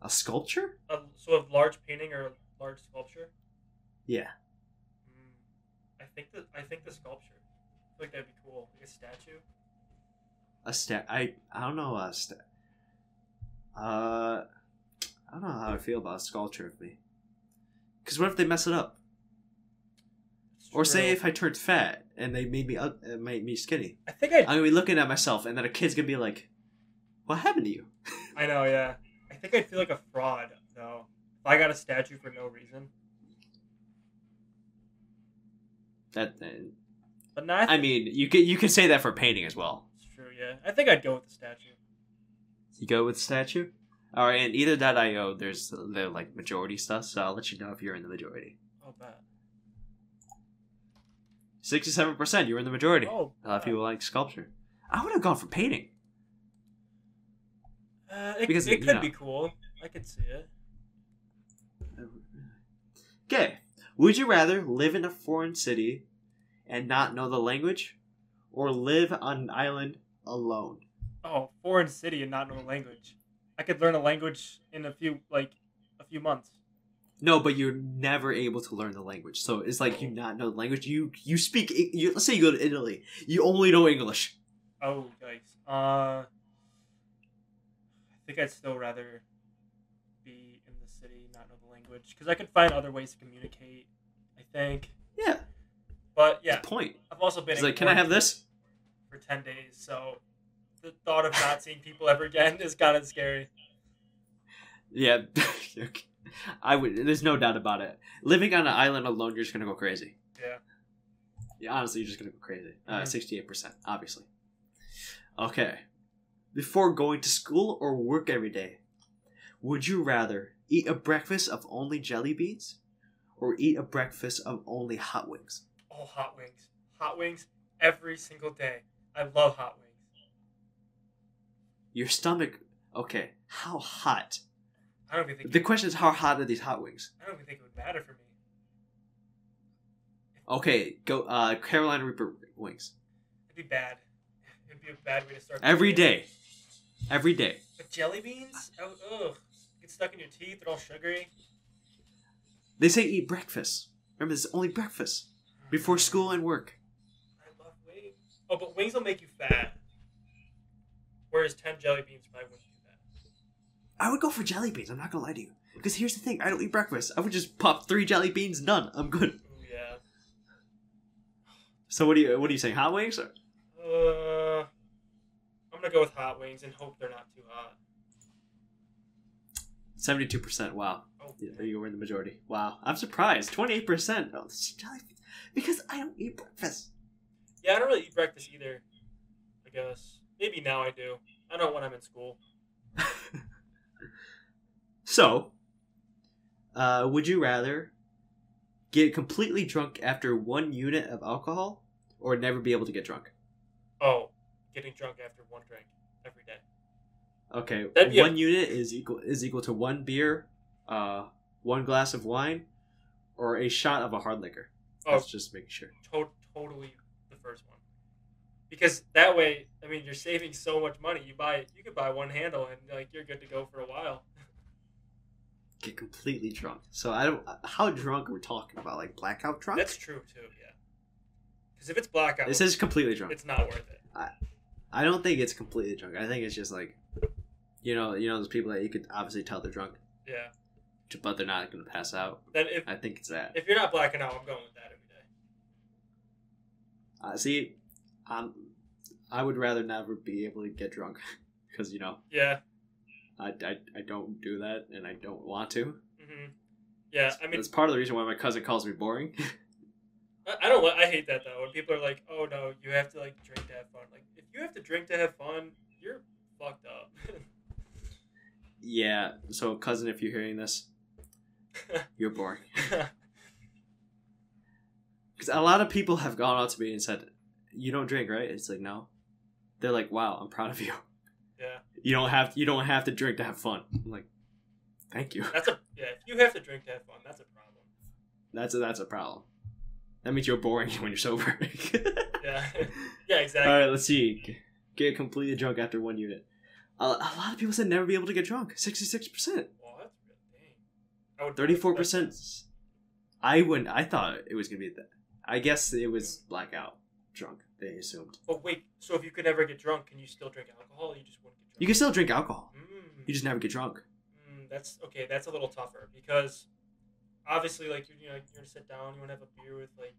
A sculpture? Uh, so a large painting or a large sculpture. Yeah. Mm, I think the I think the sculpture. I feel like that'd be cool, like a statue. A stat. I I don't know. A sta Uh, I don't know how I feel about a sculpture of me. Because what if they mess it up? Or say if I turned fat and they made me uh, made me skinny. I think I. I'm gonna be looking at myself, and then a kid's gonna be like, "What happened to you?" I know, yeah. I think I'd feel like a fraud though if I got a statue for no reason. That. uh, But now I, I mean, you can you can say that for painting as well. it's true. Yeah, I think I'd go with the statue. You go with statue. All right, and either that either.io, there's the like majority stuff, so I'll let you know if you're in the majority. Oh, bad. Sixty-seven percent, You were in the majority. Oh, A lot of people like sculpture. I would have gone for painting. Uh, it, Because, it could know. be cool. I could see it. Okay. Would you rather live in a foreign city and not know the language, or live on an island alone? Oh, foreign city and not know the language. I could learn a language in a few like a few months. No, but you're never able to learn the language. So it's like you not know the language. You you speak. You, let's say you go to Italy. You only know English. Oh, yikes. Uh, I think I'd still rather be in the city, not know the language, because I could find other ways to communicate. I think, Yeah. but yeah, Point. I've also been. Like, can I have this? for ten days? So the thought of not seeing people ever again is kind of scary. Yeah. I would. There's no doubt about it. Living on an island alone, you're just gonna go crazy. Yeah. Yeah, honestly, you're just gonna go crazy. Uh, Mhm. Sixty-eight percent, obviously. Okay. Before going to school or work every day, would you rather eat a breakfast of only jelly beans, or eat a breakfast of only hot wings? Oh, hot wings! Hot wings every single day. I love hot wings. Your stomach. Okay. How hot? I don't even think. The question is, how hot are these hot wings? I don't even think it would matter for me. Okay, go. Uh, Carolina Reaper wings It'd be bad. It'd be a bad way to start. every day. Every day. But jelly beans? Oh, ugh. Get stuck in your teeth. They're all sugary. They say eat breakfast. Remember, this is only breakfast before school and work. I love wings. Oh, but wings will make you fat. Whereas ten jelly beans probably wouldn't. I would go for jelly beans. I'm not gonna lie to you. Because here's the thing: I don't eat breakfast. I would just pop three jelly beans. Done. I'm good. Yeah. So what do you what are you saying? Hot wings? Or? Uh, I'm gonna go with hot wings and hope they're not too hot. Seventy-two percent. Wow. Oh, Yeah, there you were in the majority. Wow. I'm surprised. Twenty-eight percent. Oh, this is jelly beans. Because I don't eat breakfast. yeah. I don't really eat breakfast either. I guess maybe now I do. I don't when I'm in school. So, uh, would you rather get completely drunk after one unit of alcohol, or never be able to get drunk? Oh, getting drunk after one drink every day. Okay, That'd be a- one unit is equal is equal to one beer, uh, one glass of wine, or a shot of a hard liquor. Oh, That's just making sure. to- totally the first one. Because that way, I mean, you're saving so much money. You buy, you could buy one handle, and like you're good to go for a while. Get completely drunk. So I don't. How drunk are we talking about? Like blackout drunk? That's true too. Yeah. Because if it's blackout, This is completely drunk. it's not worth it. I I don't think it's completely drunk. I think it's just like, you know, you know those people that you could obviously tell they're drunk, Yeah. but they're not going to pass out. Then if I think it's that. if you're not blacking out, I'm going with that every day. Uh, see, um, I would rather never be able to get drunk because you know Yeah. I, I, I don't do that and I don't want to. hmm Yeah. I mean, it's part of the reason why my cousin calls me boring. I, I don't. I hate that though. When people are like, "Oh no, you have to like drink to have fun." Like, if you have to drink to have fun, you're fucked up. yeah. So cousin, if you're hearing this, you're boring. Because a lot of people have gone out to me and said, "You don't drink, right?" It's like no. They're like, "Wow, I'm proud of you. Yeah. You don't have you don't have to drink to have fun." I'm like, "Thank you." That's a yeah. If you have to drink to have fun, that's a problem. That's a, that's a problem. That means you're boring when you're sober. Yeah. yeah. Exactly. All right, let's see. Get completely drunk after one unit. A, a lot of people said never be able to get drunk. Sixty-six percent, Well, that's really dang. I would thirty-four percent. I wouldn't. I thought it was gonna be that. I guess it was blackout drunk. They assumed But wait, so if you could never get drunk, can you still drink alcohol? You just wouldn't get drunk. you can still drink alcohol. Mm, You just never get drunk. mm, that's okay. That's a little tougher because obviously, like you know, you're gonna sit down, you want to have a beer with like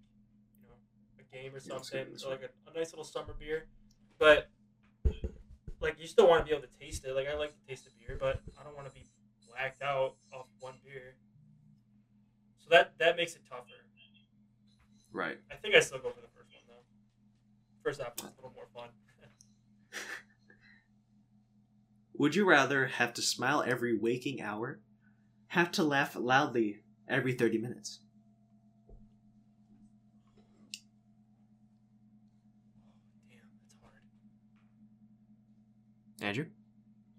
you know a game or Yeah, something, this or like a, a nice little summer beer, but like you still want to be able to taste it. Like I like to taste the beer, but I don't want to be blacked out off one beer. So that that makes it tougher. Right. I think I still go for the first one though. First option is a little more fun. Would you rather have to smile every waking hour, have to laugh loudly every thirty minutes? Damn, that's hard. Andrew.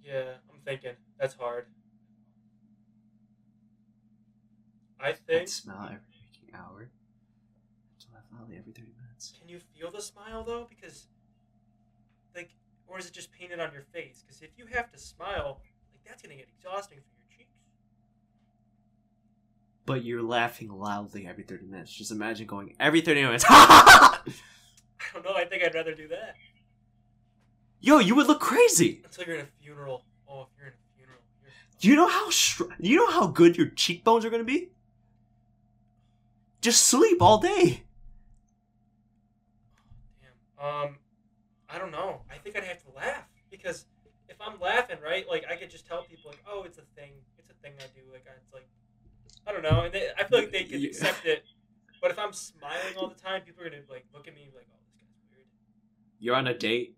Yeah, I'm thinking that's hard. I Have think. to smile every waking hour, have to laugh loudly every thirty minutes. Can you feel the smile though? Because, like, or is it just painted on your face? Because if you have to smile, like that's gonna get exhausting for your cheeks. But you're laughing loudly every 30 minutes. Just imagine going every 30 minutes. I don't know. I think I'd rather do that Yo, you would look crazy. until you're in a funeral. Oh, if you're in a funeral, you're. Do you know how str- you know how good your cheekbones are going to be? Just sleep all day. Um, I don't know. I think I'd have to laugh because if I'm laughing, right, like I could just tell people like, oh, it's a thing. It's a thing I do. Like it's like, I don't know, and they, I feel like they could Yeah. accept it. But if I'm smiling all the time, people are gonna like look at me like, oh, this guy's weird. You're on a date.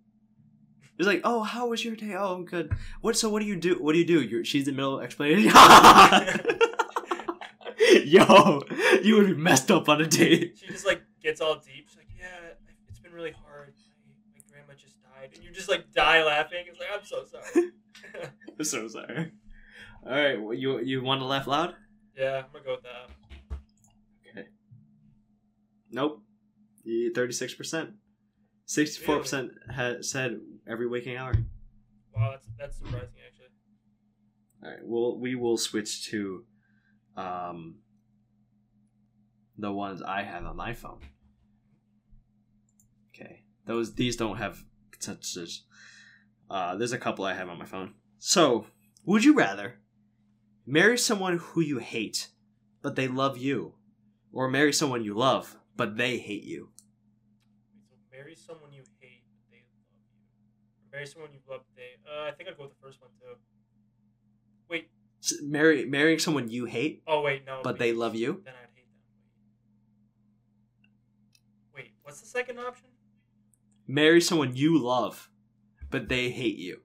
It's like, "Oh, how was your day? Oh, I'm good. What so what do you do? What do you do? You're she's in the middle of explaining. Yo, you would be messed up on a date. She just like gets all deep. She's like, yeah, it's been really hard. My, my grandma just died, and you just like die laughing. It's like I'm so sorry. I'm so sorry. All right, well, you you want to laugh loud? yeah, I'm gonna go with that. Okay. Nope. Thirty-six percent. Sixty-four percent had said every waking hour. Wow, that's that's surprising actually. All right. Well, we will switch to, um, the ones I have on my phone. Okay. Those these don't have consensus. Uh, there's a couple I have on my phone. So, would you rather marry someone who you hate, but they love you, or marry someone you love, but they hate you? So marry someone you hate, but they love you. Marry someone you love, they. Uh, I think I'd go with the first one too. Wait. S- Marry marrying someone you hate, Oh wait, no. but they love you. Then I'd hate them. Wait, what's the second option? Marry someone you love, but they hate you.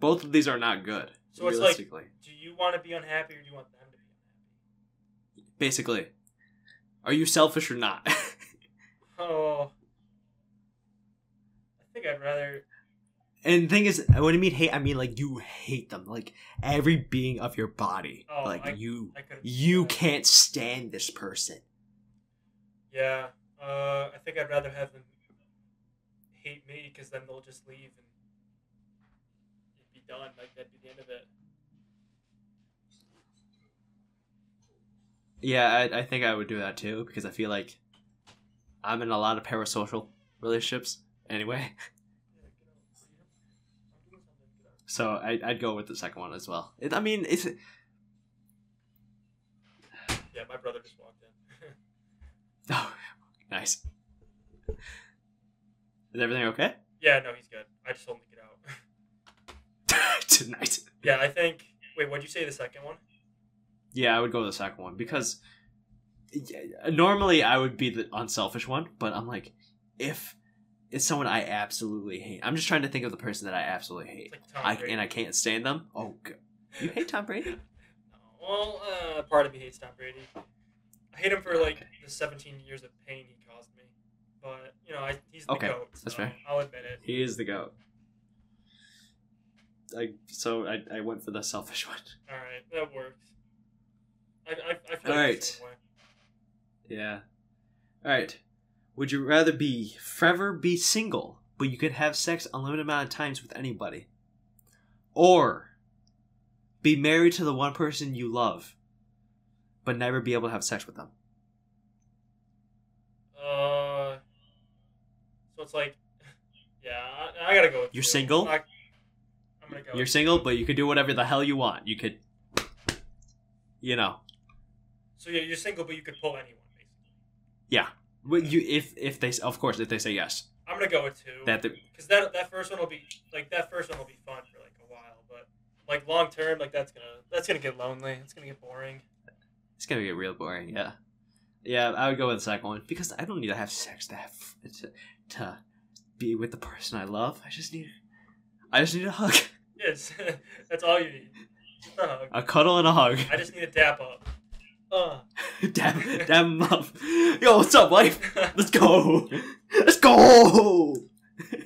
Both of these are not good. So it's like, do you want to be unhappy or do you want them to be unhappy? Basically, are you selfish or not? Oh, I think I'd rather. and the thing is, when I mean hate, I mean like you hate them, like every being of your body. Oh, like I- you, I you can't stand this person. Yeah. Uh, I think I'd rather have them hate me because then they'll just leave and it'd be done. Like that'd be the end of it. Yeah, I, I think I would do that too because I feel like I'm in a lot of parasocial relationships anyway. Yeah, get out. Freedom. I'm doing something. Get out. So I, I'd go with the second one as well. It, I mean, it's Yeah, my brother just walked in. Oh, nice. Is everything okay? yeah, no, he's good. I just told him to get out. nice. yeah, I think. Wait, what'd you say the second one? Yeah, I would go with the second one because yeah, normally I would be the unselfish one, but I'm like, if it's someone I absolutely hate, I'm just trying to think of the person that I absolutely hate, like Tom I, Brady. and I can't stand them. Oh, g- you hate Tom Brady? Well, uh, part of me hates Tom Brady. I hate him for like the 17 years of pain he caused me. But you know, I, he's the Okay, goat. that's so fair. I'll admit it. He is the goat. I so I, I went for the selfish one. All right, that works. I, I, I feel All like right. the same way. Yeah. All right. Would you rather be forever be single, but you could have sex unlimited amount of times with anybody, or be married to the one person you love, but never be able to have sex with them? Uh, so it's like, yeah, I, I gotta go with. You're two. single? I, I'm gonna go. You're single, two. but you could do whatever the hell you want. You could, you know, So yeah, you're single, but you could pull anyone. Basically, yeah. Well, You if if they of course if they say yes I'm gonna go with two. that because that that first one will be like that first one will be fun for like a while, but like long term, like that's gonna that's gonna get lonely. It's gonna get boring. It's gonna get real boring. Yeah, yeah. I would go with the second one because I don't need to have sex to have to, to be with the person I love. I just need, I just need a hug, Yes, that's all you need. Just a hug. a cuddle, and a hug. I just need a dap up. Uh. dab, dab him up. Yo, what's up, wife? Let's go. Let's go.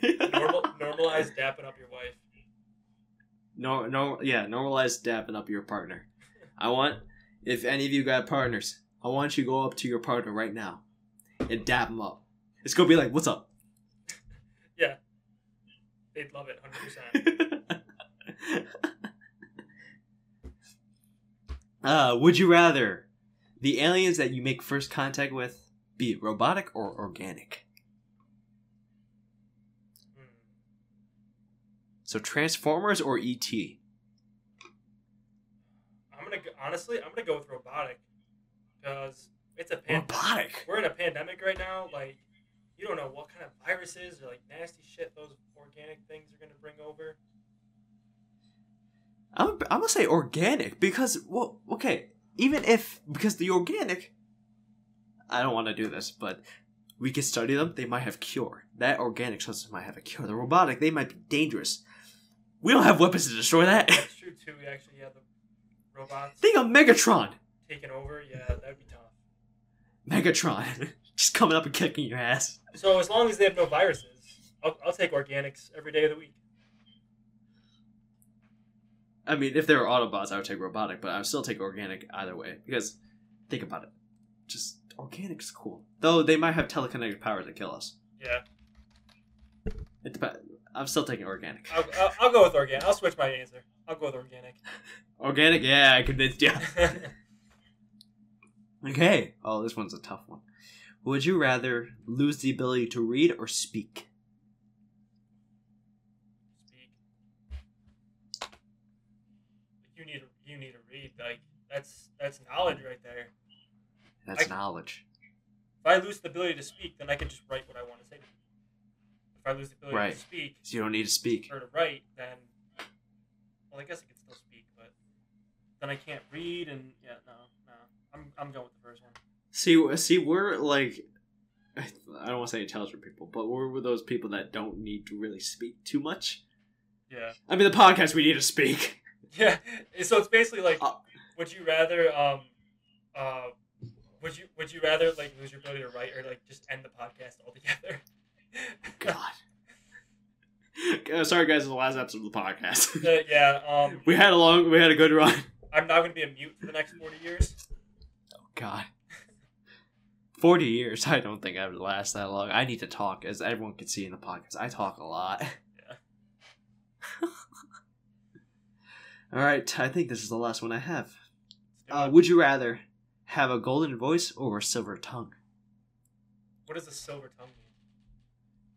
Normal, normalize dapping up your wife. no, no, yeah. Normalize dapping up your partner. I want, if any of you got partners, I want you to go up to your partner right now and dab them up. It's gonna be like, what's up? Yeah, they'd love it, hundred percent. uh, would you rather the aliens that you make first contact with be robotic or organic? Hmm. So Transformers or ET? I'm gonna go, honestly, I'm gonna go with robotic because it's a pan- Robotic. we're in a pandemic right now. Like, you don't know what kind of viruses or like nasty shit those organic things are gonna bring over. I'm, I'm gonna say organic because well, okay, even if because the organic, I don't want to do this, but we can study them. They might have cure. That organic substance might have a cure. The robotic, they might be dangerous. We don't have weapons to destroy that. That's true too. We actually have the robots Think of Megatron. taking over. Yeah, that'd be tough. Megatron, just coming up and kicking your ass. So as long as they have no viruses, I'll, I'll take organics every day of the week. I mean, if they were Autobots, I would take robotic, but I would still take organic either way because think about it. Just organic's cool. Though they might have telekinetic powers that kill us. Yeah, It depends. I'm still taking organic. I'll, I'll, I'll go with organic. I'll switch my answer. I'll go with organic. Organic, yeah, I convinced you. Okay. Oh, this one's a tough one. Would you rather lose the ability to read or speak? Speak. You need to, you need to read. Like that's that's knowledge right there. That's I- knowledge. If I lose the ability to speak, then I can just write what I want to say. If I lose the ability Right. to speak So you don't need to speak. or to write, then well, I guess I can still speak, but then I can't read, and yeah, no, no, I'm I'm going with the first one. See, see, we're like, I don't want to say intelligent people, but we're those people that don't need to really speak too much. Yeah, I mean, the podcast we need to speak. yeah. So it's basically like, Uh, would you rather um, uh, Would you Would you rather like lose your ability to write or like just end the podcast altogether? God. Uh, Sorry, guys. It's the last episode of the podcast. Uh, yeah. Um. we had a long. We had a good run. I'm not gonna be a mute for the next forty years. Oh God. 40 years. I don't think I would last that long. I need to talk, as everyone can see in the podcast. I talk a lot. Yeah. All right. I think this is the last one I have. Uh, would you rather have a golden voice or a silver tongue? what does a silver tongue mean?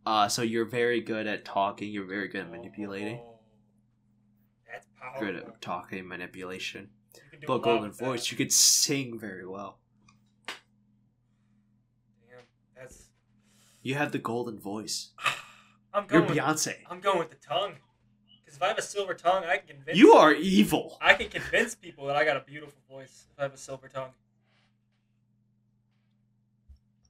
Uh, so you're very good at talking. You're very good at manipulating. Oh, that's powerful. Good at talking manipulation. You can do a But golden with voice, you could sing very well. Damn, that's. You have the golden voice. I'm You're going. With, Beyonce. I'm going with the tongue. Because if I have a silver tongue, I can convince. You are evil. I can convince people that I got a beautiful voice if I have a silver tongue. That's- that's-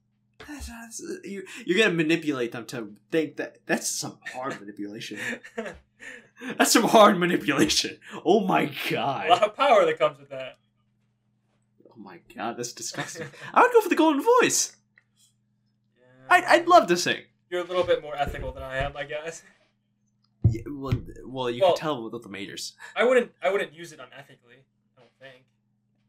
You, you're gonna manipulate them to think that that's some hard manipulation. That's some hard manipulation. Oh my god! a lot of power that comes with that. Oh my god, that's disgusting. I would go for the golden voice. Yeah. I'd, I'd love to sing. You're a little bit more ethical than I am, I guess. Yeah, well, well, you Well- can tell with the majors. I wouldn't. I wouldn't use it unethically. I don't think.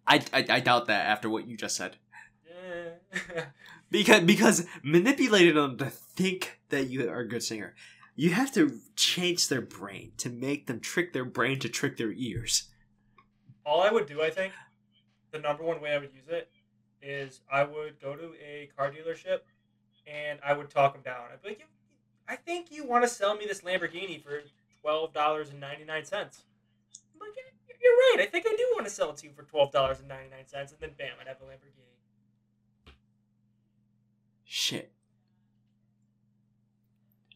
I, I, I doubt that after what you just said. Yeah. Because because manipulating them to think that you are a good singer, you have to change their brain to make them trick their brain to trick their ears. All I would do, I think, the number one way I would use it is I would go to a car dealership and I would talk them down. I'd be like, I think you want to sell me this Lamborghini for twelve dollars and ninety nine cents. Like, you're right. I think I do want to sell it to you for twelve dollars and ninety nine cents, and then bam, I'd have a Lamborghini. Shit.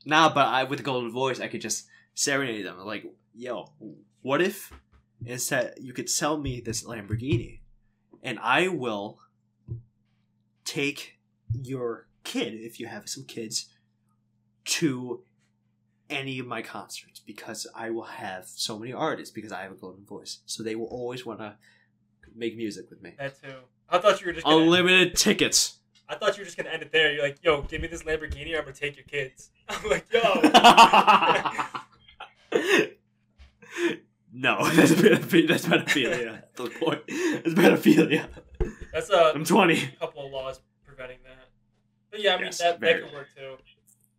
Nah, but I with the golden voice, I could just serenade them. Like, yo, what if instead you could sell me this Lamborghini, and I will take your kid, if you have some kids, to any of my concerts because I will have so many artists because I have a golden voice. So they will always want to make music with me. That too. I thought you were just gonna, Unlimited tickets. I thought you were just gonna end it there. You're like, yo, give me this Lamborghini, or I'm gonna take your kids. I'm like, yo. no, that's pedophilia. That's pedophilia. At the point, it's pedophilia. That's a I'm 20. couple of laws preventing that. But yeah, I mean Yes, that, that could work too.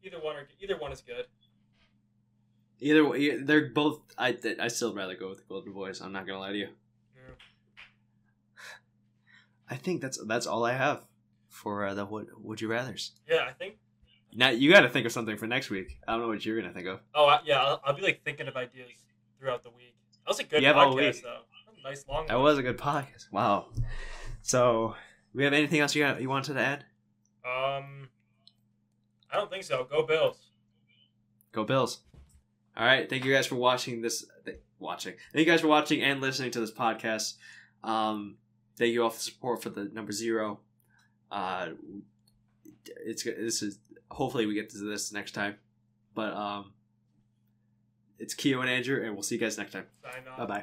Either one or either one is good. Either way, they're both. I I still rather go with the golden voice. I'm not gonna lie to you. Yeah. I think that's that's all I have for uh, the what would you rather's. Yeah, I think. Now you got to think of something for next week. I don't know what you're gonna think of. Oh I, yeah, I'll, I'll be like thinking of ideas throughout the week. That was a good all podcast though. That was a nice long. That one. was a good podcast. Wow. So, we have anything else you got, you wanted to add? Um, I don't think so. Go Bills. Go Bills. All right. Thank you guys for watching this. th- Watching. Thank you guys for watching and listening to this podcast. Um, thank you all for the support for the number zero. Uh, it's. This is hopefully we get to this next time, but um, it's Keo and Andrew, and we'll see you guys next time. Bye bye.